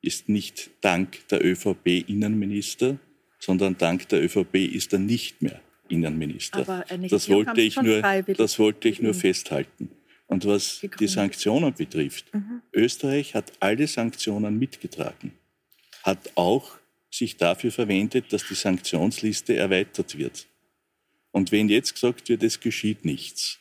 ist nicht dank der ÖVP Innenminister, sondern dank der ÖVP ist er nicht mehr Innenminister. Das wollte, ich nur, das wollte ich nur festhalten. Und was die Sanktionen betrifft, mhm. Österreich hat alle Sanktionen mitgetragen, hat auch sich dafür verwendet, dass die Sanktionsliste erweitert wird. Und wenn jetzt gesagt wird, es geschieht nichts.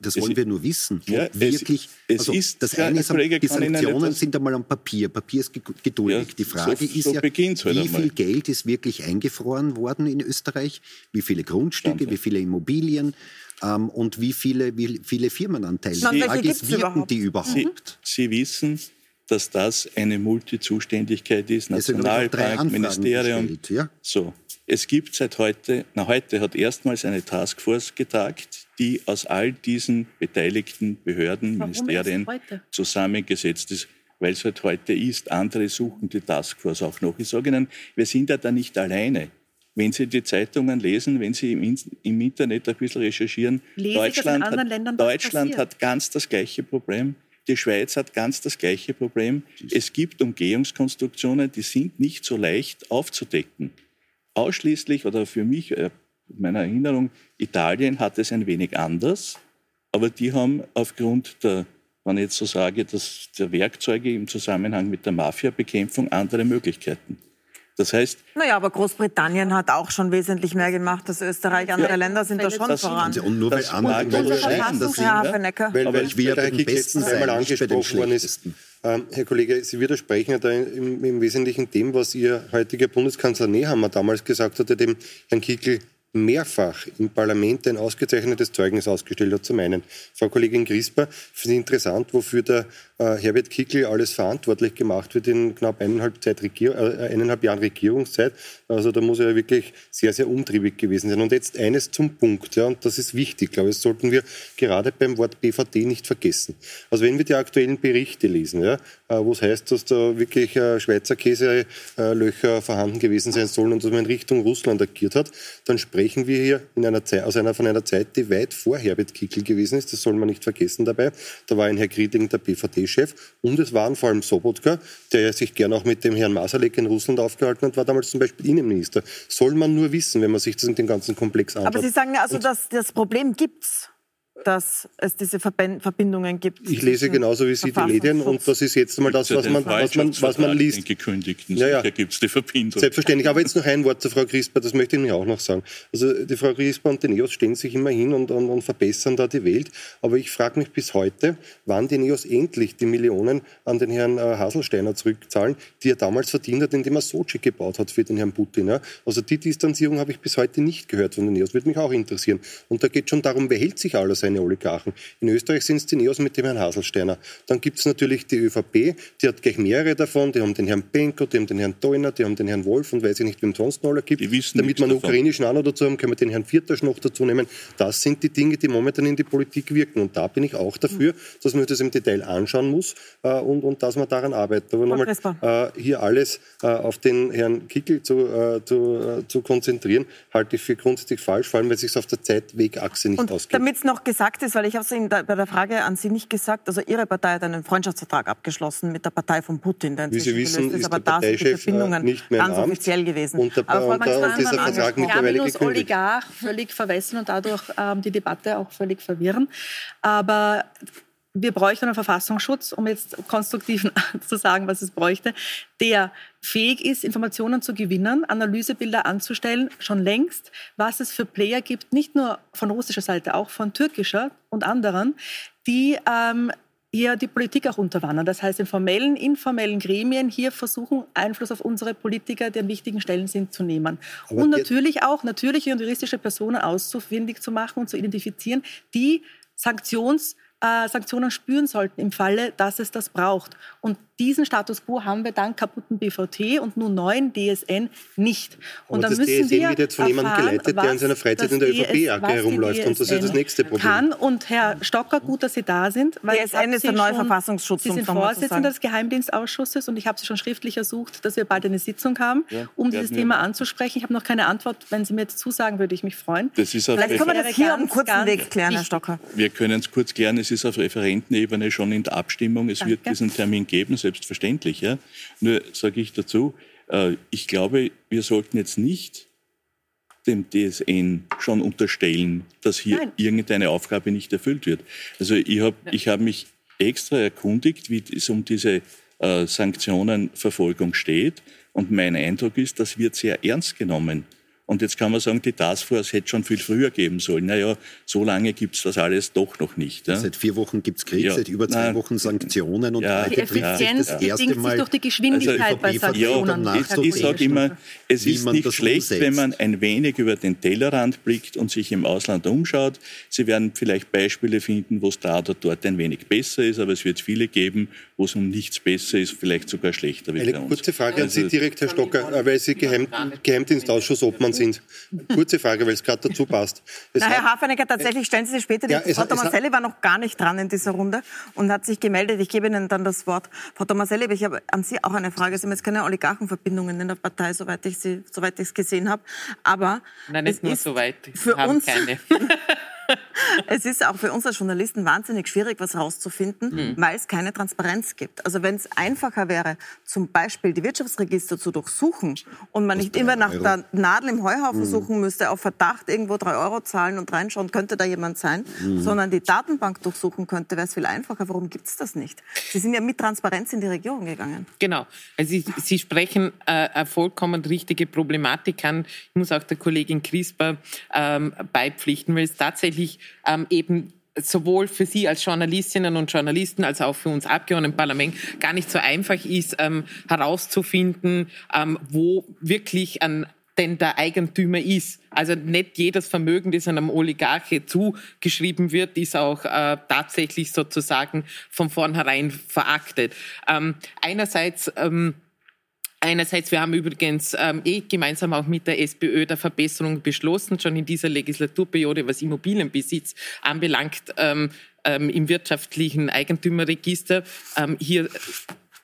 Das wollen es, wir nur wissen. Ja, wirklich, es, es also ist, das eine ist, die Sanktionen sind einmal am Papier. Papier ist geduldig. Ja, die Frage so, ist so ja, halt wie einmal. viel Geld ist wirklich eingefroren worden in Österreich? Wie viele Grundstücke, Danke. wie viele Immobilien? Ähm, und wie viele, wie viele Firmenanteile? Die Frage ist, wirken die überhaupt? Sie, Sie wissen, dass das eine Multizuständigkeit ist, Nationalbank, Ministerium. Gestellt, ja? So. Es gibt seit heute, na heute hat erstmals eine Taskforce getagt, die aus all diesen beteiligten Behörden, Warum Ministerien zusammengesetzt ist, weil es halt heute ist. Andere suchen die Taskforce auch noch. Ich sage Ihnen, wir sind ja da nicht alleine. Wenn Sie die Zeitungen lesen, wenn Sie im, im Internet ein bisschen recherchieren, Lese Deutschland, hat, Deutschland hat ganz das gleiche Problem. Die Schweiz hat ganz das gleiche Problem. Es gibt Umgehungskonstruktionen, die sind nicht so leicht aufzudecken ausschließlich oder für mich, äh, meiner Erinnerung, Italien hat es ein wenig anders, aber die haben aufgrund der, wenn ich jetzt so sage, dass der Werkzeuge im Zusammenhang mit der Mafiabekämpfung andere Möglichkeiten. Das heißt. Naja, aber Großbritannien hat auch schon wesentlich mehr gemacht als Österreich. Andere ja, Länder sind da schon das, voran. Und nur weil andere Länder das sind, weil, weil ich wir beim besten einmal angesprochen worden ist. Ähm, Herr Kollege, Sie widersprechen ja da im, im, Wesentlichen dem, was Ihr heutiger Bundeskanzler Nehammer damals gesagt hatte, dem Herrn Kickl mehrfach im Parlament ein ausgezeichnetes Zeugnis ausgestellt hat. Zum einen, Frau Kollegin Grisper, finde ich interessant, wofür der äh, Herbert Kickl alles verantwortlich gemacht wird in knapp eineinhalb, Zeit Regier äh, eineinhalb Jahren Regierungszeit. Also da muss er ja wirklich sehr, sehr umtriebig gewesen sein. Und jetzt eines zum Punkt, ja, und das ist wichtig, glaube ich, das sollten wir gerade beim Wort BVD nicht vergessen. Also wenn wir die aktuellen Berichte lesen, ja, äh, wo es heißt, dass da wirklich äh, Schweizer Käselöcher vorhanden gewesen sein sollen und dass man in Richtung Russland agiert hat, dann sprechen wir hier in einer Zeit, aus einer, von einer Zeit, die weit vor Herbert Kickl gewesen ist. Das soll man nicht vergessen dabei. Da war ein Herr Grieding der BVD-Chef und es waren vor allem Sobotka, der sich gern auch mit dem Herrn Masalek in Russland aufgehalten hat, war damals zum Beispiel Innenminister. Soll man nur wissen, wenn man sich das in den ganzen Komplex anschaut. Aber Sie sagen also, dass das Problem gibt's. Dass es diese Verbindungen gibt. Ich lese genauso wie Sie die Medien und das ist jetzt einmal das, was man, was man, was man liest. Gekündigten. Ja, ja. gibt es die Verbindung. Selbstverständlich. Aber jetzt noch ein Wort zu Frau Crisper, das möchte ich mir auch noch sagen. Also die Frau Crisper und die NEOS stehen sich immer hin und, und, und verbessern da die Welt. Aber ich frage mich bis heute, wann die NEOS endlich die Millionen an den Herrn äh, Haselsteiner zurückzahlen, die er damals verdient hat, indem er Sochi gebaut hat für den Herrn Putin. Ja? Also die Distanzierung habe ich bis heute nicht gehört von den NEOS. Würde mich auch interessieren. Und da geht schon darum, wer hält sich alles seine Oligarchen. In Österreich sind es die Neos mit dem Herrn Haselsteiner. Dann gibt es natürlich die ÖVP, die hat gleich mehrere davon. Die haben den Herrn Benko, die haben den Herrn Deuner, die haben den Herrn Wolf und weiß ich nicht, wem sonst noch alle gibt. Damit man einen ukrainischen auch noch dazu haben, können wir den Herrn Viertasch noch dazu nehmen. Das sind die Dinge, die momentan in die Politik wirken. Und da bin ich auch dafür, dass man das im Detail anschauen muss äh, und, und dass man daran arbeitet. Aber nochmal äh, hier alles äh, auf den Herrn Kickel zu, äh, zu, äh, zu konzentrieren, halte ich für grundsätzlich falsch, vor allem weil es sich auf der Zeitwegachse nicht ausgeht. Damit es noch gesagt ist, weil ich habe es Ihnen bei der Frage an Sie nicht gesagt, also Ihre Partei hat einen Freundschaftsvertrag abgeschlossen mit der Partei von Putin, der Wie Sie wissen, ist, aber da sind die äh, Verbindungen nicht mehr ganz offiziell gewesen. Und, der, aber und, der, und dieser Vertrag mittlerweile gekündigt. Oligarch völlig verwässern und dadurch ähm, die Debatte auch völlig verwirren. Aber wir bräuchten einen Verfassungsschutz, um jetzt konstruktiv zu sagen, was es bräuchte, der fähig ist, Informationen zu gewinnen, Analysebilder anzustellen, schon längst, was es für Player gibt, nicht nur von russischer Seite, auch von türkischer und anderen, die ähm, hier die Politik auch unterwandern. Das heißt, in formellen, informellen Gremien hier versuchen, Einfluss auf unsere Politiker, die an wichtigen Stellen sind, zu nehmen. Aber und natürlich auch natürliche und juristische Personen auszufindig zu machen und zu identifizieren, die Sanktions- äh, Sanktionen spüren sollten im Falle, dass es das braucht. Und diesen Status quo haben wir dank kaputten BVT und nun neuen DSN nicht. Und Aber das müssen DSN wird jetzt von jemandem geleitet, der in seiner Freizeit in der ÖVP-Jacke herumläuft. Und das ist das nächste Problem. Kann. Und Herr Stocker, gut, dass Sie da sind. Weil DSN ist der neue Verfassungsschutz. Sie sind Vorsitzender des Geheimdienstausschusses und ich habe Sie schon schriftlich ersucht, dass wir bald eine Sitzung haben, ja, um dieses Thema anzusprechen. Ich habe noch keine Antwort. Wenn Sie mir jetzt zusagen, würde ich mich freuen. Das ist Vielleicht können wir das hier am kurzen Weg klären, Herr Stocker. Wir können es kurz klären. Es ist auf Referentenebene schon in der Abstimmung. Es Danke. wird diesen Termin geben, selbstverständlich. Ja. Nur sage ich dazu, äh, ich glaube, wir sollten jetzt nicht dem DSN schon unterstellen, dass hier Nein. irgendeine Aufgabe nicht erfüllt wird. Also ich habe ich hab mich extra erkundigt, wie es um diese äh, Sanktionenverfolgung steht. Und mein Eindruck ist, das wird sehr ernst genommen. Und jetzt kann man sagen, die Taskforce hätte schon viel früher geben sollen. Naja, so lange gibt es das alles doch noch nicht. Ja? Seit vier Wochen gibt es Krieg, ja. seit über zwei Nein. Wochen Sanktionen und ja. heute die Effizienz das erste Mal sich durch die Geschwindigkeit also, bei Sanktionen. Ja, ich, ich sage immer, es ist nicht schlecht, umsetzt. wenn man ein wenig über den Tellerrand blickt und sich im Ausland umschaut. Sie werden vielleicht Beispiele finden, wo es da oder dort ein wenig besser ist, aber es wird viele geben, wo es um nichts besser ist, vielleicht sogar schlechter Eine bei uns. kurze Frage an Sie also direkt, Herr Stocker, weil Sie Geheim, Geheimdienstausschuss Obmann sind. Kurze Frage, weil es gerade dazu passt. Es Na, Herr Hafenecker, tatsächlich stellen Sie sich später. Ja, Frau Tomaselli war noch gar nicht dran in dieser Runde und hat sich gemeldet. Ich gebe Ihnen dann das Wort. Frau Tomaselli, ich habe an Sie auch eine Frage. Sie haben jetzt keine Oligarchenverbindungen in der Partei, soweit ich es gesehen habe. Aber Nein, nicht nur soweit. Für uns, keine. es ist auch für uns als Journalisten wahnsinnig schwierig, was herauszufinden, mhm. weil es keine Transparenz gibt. Also wenn es einfacher wäre, zum Beispiel die Wirtschaftsregister zu durchsuchen und man nicht immer nach Euro. der Nadel im Heuhaufen mhm. suchen müsste, auf Verdacht irgendwo drei Euro zahlen und reinschauen, könnte da jemand sein, mhm. sondern die Datenbank durchsuchen könnte, wäre es viel einfacher. Warum gibt es das nicht? Sie sind ja mit Transparenz in die Regierung gegangen. Genau. Also Sie, Sie sprechen äh, eine vollkommen richtige Problematik an. Ich muss auch der Kollegin Crisper ähm, beipflichten, weil es tatsächlich tatsächlich ähm, eben sowohl für Sie als Journalistinnen und Journalisten als auch für uns Abgeordneten im Parlament gar nicht so einfach ist, ähm, herauszufinden, ähm, wo wirklich ein denn der Eigentümer ist. Also nicht jedes Vermögen, das einem Oligarche zugeschrieben wird, ist auch äh, tatsächlich sozusagen von vornherein veraktet. Ähm, einerseits ähm, Einerseits, wir haben übrigens ähm, eh gemeinsam auch mit der SPÖ der Verbesserung beschlossen, schon in dieser Legislaturperiode, was Immobilienbesitz anbelangt, ähm, ähm, im wirtschaftlichen Eigentümerregister. Ähm, hier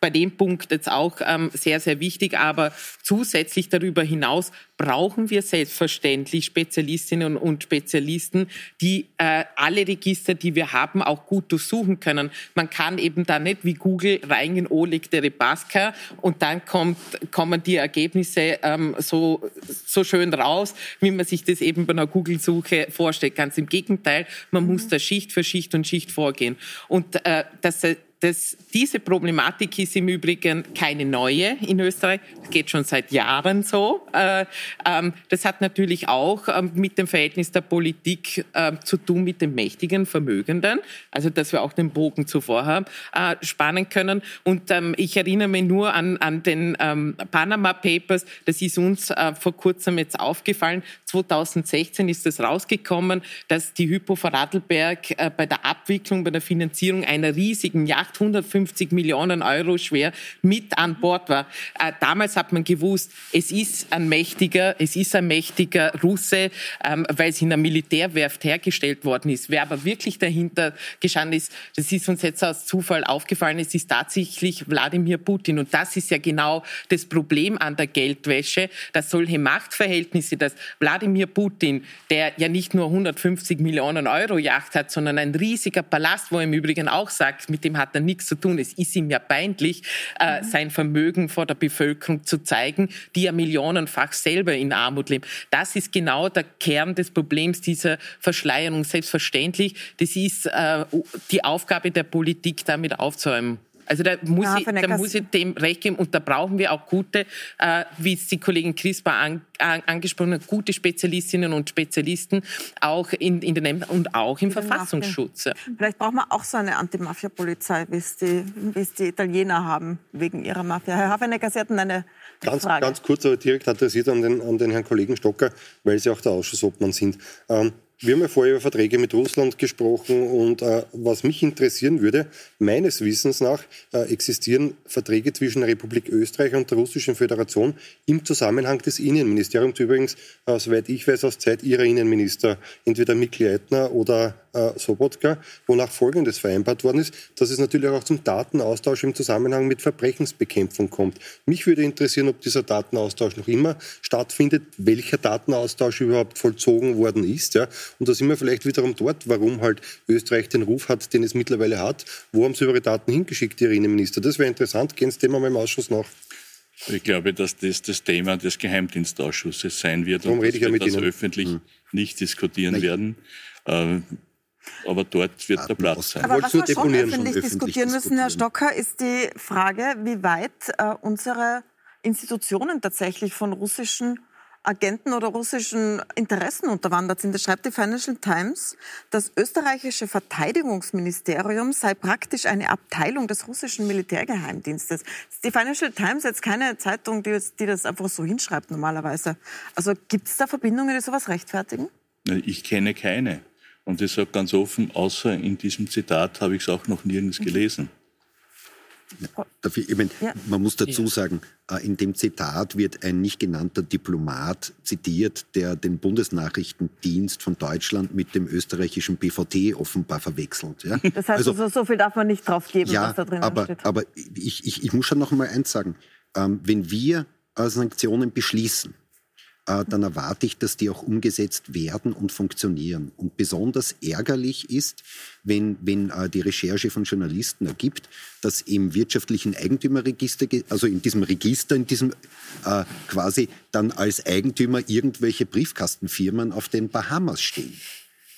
bei dem Punkt jetzt auch ähm, sehr, sehr wichtig. Aber zusätzlich darüber hinaus brauchen wir selbstverständlich Spezialistinnen und Spezialisten, die äh, alle Register, die wir haben, auch gut durchsuchen können. Man kann eben da nicht wie Google reingehen, oh, liegt der Rebaska und dann kommt, kommen die Ergebnisse ähm, so, so schön raus, wie man sich das eben bei einer Google-Suche vorstellt. Ganz im Gegenteil, man muss da Schicht für Schicht und Schicht vorgehen. Und äh, das das, diese Problematik ist im Übrigen keine neue in Österreich. Das geht schon seit Jahren so. Äh, ähm, das hat natürlich auch ähm, mit dem Verhältnis der Politik äh, zu tun mit den mächtigen Vermögenden. Also, dass wir auch den Bogen zuvor äh, spannen können. Und ähm, ich erinnere mich nur an, an den ähm, Panama Papers. Das ist uns äh, vor kurzem jetzt aufgefallen. 2016 ist es rausgekommen, dass die Hypo äh, bei der Abwicklung, bei der Finanzierung einer riesigen Yacht 850 Millionen Euro schwer mit an Bord war. Äh, damals hat man gewusst, es ist ein mächtiger, es ist ein mächtiger Russe, ähm, weil es in der Militärwerft hergestellt worden ist. Wer aber wirklich dahinter gestanden ist, das ist uns jetzt aus Zufall aufgefallen, es ist tatsächlich Wladimir Putin. Und das ist ja genau das Problem an der Geldwäsche, dass solche Machtverhältnisse, dass Wladimir Putin, der ja nicht nur 150 Millionen Euro Yacht hat, sondern ein riesiger Palast, wo er im Übrigen auch sagt, mit dem hat er nichts zu tun. Es ist ihm ja peinlich, äh, mhm. sein Vermögen vor der Bevölkerung zu zeigen, die ja millionenfach selber in Armut leben. Das ist genau der Kern des Problems dieser Verschleierung. Selbstverständlich, das ist äh, die Aufgabe der Politik, damit aufzuräumen. Also da muss, ja, ich, da muss ich dem recht geben und da brauchen wir auch gute, äh, wie es die Kollegin Crispa an, an, angesprochen hat, gute Spezialistinnen und Spezialisten auch in, in den Ämtern und auch im Verfassungsschutz. Vielleicht brauchen wir auch so eine Anti-Mafia-Polizei, wie es die, die Italiener haben wegen ihrer Mafia. Herr Hafenecker, Sie hatten eine ganz, Frage. Ganz kurz, aber direkt adressiert an den, an den Herrn Kollegen Stocker, weil Sie auch der Ausschussobmann sind. Ähm, wir haben ja vorher über Verträge mit Russland gesprochen und äh, was mich interessieren würde, meines Wissens nach äh, existieren Verträge zwischen der Republik Österreich und der Russischen Föderation im Zusammenhang des Innenministeriums, übrigens, äh, soweit ich weiß, aus Zeit Ihrer Innenminister, entweder Mikl Eitner oder äh, Sobotka, wonach Folgendes vereinbart worden ist, dass es natürlich auch zum Datenaustausch im Zusammenhang mit Verbrechensbekämpfung kommt. Mich würde interessieren, ob dieser Datenaustausch noch immer stattfindet, welcher Datenaustausch überhaupt vollzogen worden ist. Ja. Und da sind wir vielleicht wiederum dort, warum halt Österreich den Ruf hat, den es mittlerweile hat. Wo haben Sie Ihre Daten hingeschickt, Ihre Innenminister? Das wäre interessant. Gehen Sie dem mal im Ausschuss nach. Ich glaube, dass das das Thema des Geheimdienstausschusses sein wird Darum und dass wir das Ihnen. öffentlich hm. nicht diskutieren Nein. werden. Äh, aber dort wird der Platz sein. Aber was wir schon öffentlich, schon diskutieren müssen, Herr Stocker, ist die Frage, wie weit äh, unsere Institutionen tatsächlich von russischen Agenten oder russischen Interessen unterwandert sind. Das schreibt die Financial Times. Das österreichische Verteidigungsministerium sei praktisch eine Abteilung des russischen Militärgeheimdienstes. Die Financial Times jetzt keine Zeitung, die, die das einfach so hinschreibt normalerweise. Also gibt es da Verbindungen, die sowas rechtfertigen? Ich kenne keine. Und ich sage ganz offen, außer in diesem Zitat habe ich es auch noch nirgends mhm. gelesen. Dafür, ich meine, ja. Man muss dazu sagen, äh, in dem Zitat wird ein nicht genannter Diplomat zitiert, der den Bundesnachrichtendienst von Deutschland mit dem österreichischen BVT offenbar verwechselt. Ja? Das heißt, also, so viel darf man nicht drauf geben, ja, was da drin aber, steht. Aber ich, ich, ich muss schon noch mal eins sagen. Ähm, wenn wir Sanktionen beschließen, äh, dann erwarte ich, dass die auch umgesetzt werden und funktionieren. Und besonders ärgerlich ist, wenn, wenn äh, die Recherche von Journalisten ergibt, dass im wirtschaftlichen Eigentümerregister, also in diesem Register, in diesem äh, quasi dann als Eigentümer irgendwelche Briefkastenfirmen auf den Bahamas stehen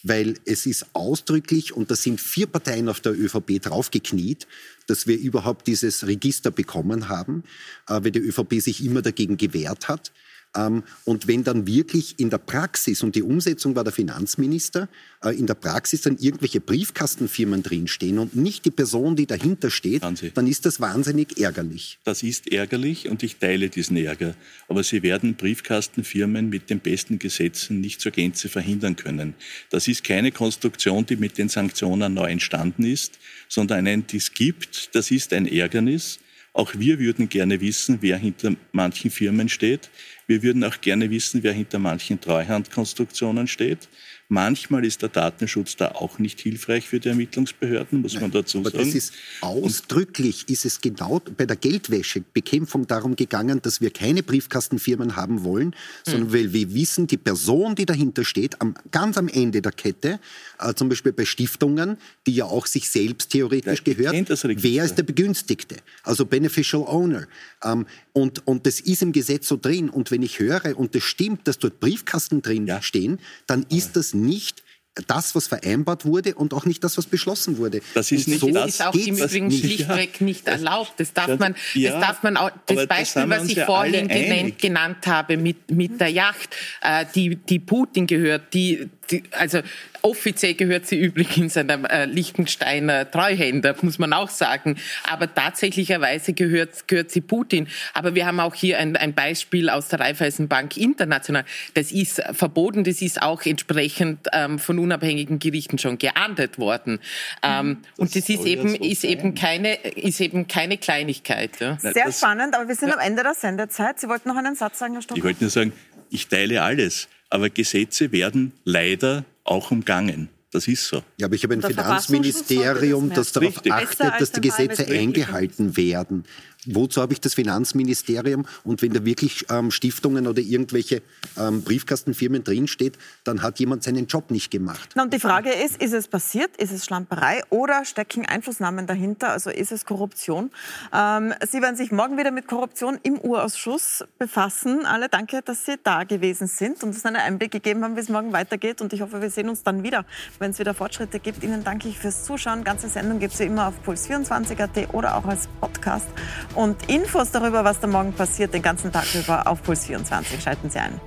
weil es ist ausdrücklich, und da sind vier Parteien auf der ÖVP draufgekniet, dass wir überhaupt dieses Register bekommen haben, äh, weil die ÖVP sich immer dagegen gewehrt hat. Ähm, und wenn dann wirklich in der Praxis, und die Umsetzung war der Finanzminister, äh, in der Praxis dann irgendwelche Briefkastenfirmen drinstehen und nicht die Person, die dahinter steht, dann ist das wahnsinnig ärgerlich. Das ist ärgerlich und ich teile diesen Ärger. Aber Sie werden Briefkastenfirmen mit den besten Gesetzen nicht zur Gänze verhindern können. Das ist keine Konstruktion, die mit den Sanktionen neu entstanden ist, sondern eine, die es gibt. Das ist ein Ärgernis. Auch wir würden gerne wissen, wer hinter manchen Firmen steht. Wir würden auch gerne wissen, wer hinter manchen Treuhandkonstruktionen steht, Manchmal ist der Datenschutz da auch nicht hilfreich für die Ermittlungsbehörden, muss man dazu sagen. Aber das ist ausdrücklich, ist es genau bei der Geldwäschebekämpfung darum gegangen, dass wir keine Briefkastenfirmen haben wollen, sondern hm. weil wir wissen, die Person, die dahinter steht, am, ganz am Ende der Kette, äh, zum Beispiel bei Stiftungen, die ja auch sich selbst theoretisch ja, gehört, wer ist der Begünstigte? Also Beneficial Owner. Ähm, und, und das ist im Gesetz so drin. Und wenn ich höre, und das stimmt, dass dort Briefkasten drin ja. stehen, dann ist das nicht das, was vereinbart wurde und auch nicht das, was beschlossen wurde. Das ist nicht so das ist auch im Übrigen nicht. schlichtweg nicht erlaubt. Das darf man, ja, das darf man auch, das Beispiel, das was ich vorhin genannt, genannt, habe mit, mit der Yacht, äh, die, die Putin gehört, die, die, also Offiziell gehört sie übrigens einem äh, Liechtensteiner Treuhänder, muss man auch sagen. Aber tatsächlicherweise gehört, gehört sie Putin. Aber wir haben auch hier ein, ein Beispiel aus der Raiffeisenbank International. Das ist verboten, das ist auch entsprechend ähm, von unabhängigen Gerichten schon geahndet worden. Ähm, das und das ist eben, so ist, eben keine, ist eben keine Kleinigkeit. Ja. Sehr spannend, aber wir sind ja. am Ende der Sendezeit. Sie wollten noch einen Satz sagen, Herr Stock? Ich wollte nur sagen, ich teile alles. Aber Gesetze werden leider auch umgangen. Das ist so. Ja, aber ich habe ein Finanzministerium, das darauf achtet, dass die Gesetze eingehalten werden. Wozu habe ich das Finanzministerium? Und wenn da wirklich ähm, Stiftungen oder irgendwelche ähm, Briefkastenfirmen drinsteht, dann hat jemand seinen Job nicht gemacht. Na, und die Frage ist, ist es passiert? Ist es Schlamperei oder stecken Einflussnahmen dahinter? Also ist es Korruption? Ähm, Sie werden sich morgen wieder mit Korruption im Urausschuss befassen. Alle danke, dass Sie da gewesen sind und uns einen Einblick gegeben haben, wie es morgen weitergeht. Und ich hoffe, wir sehen uns dann wieder, wenn es wieder Fortschritte gibt. Ihnen danke ich fürs Zuschauen. Ganze Sendung gibt es wie immer auf puls24.at oder auch als Podcast. Und Infos darüber, was da morgen passiert, den ganzen Tag über auf Puls24. Schalten Sie ein.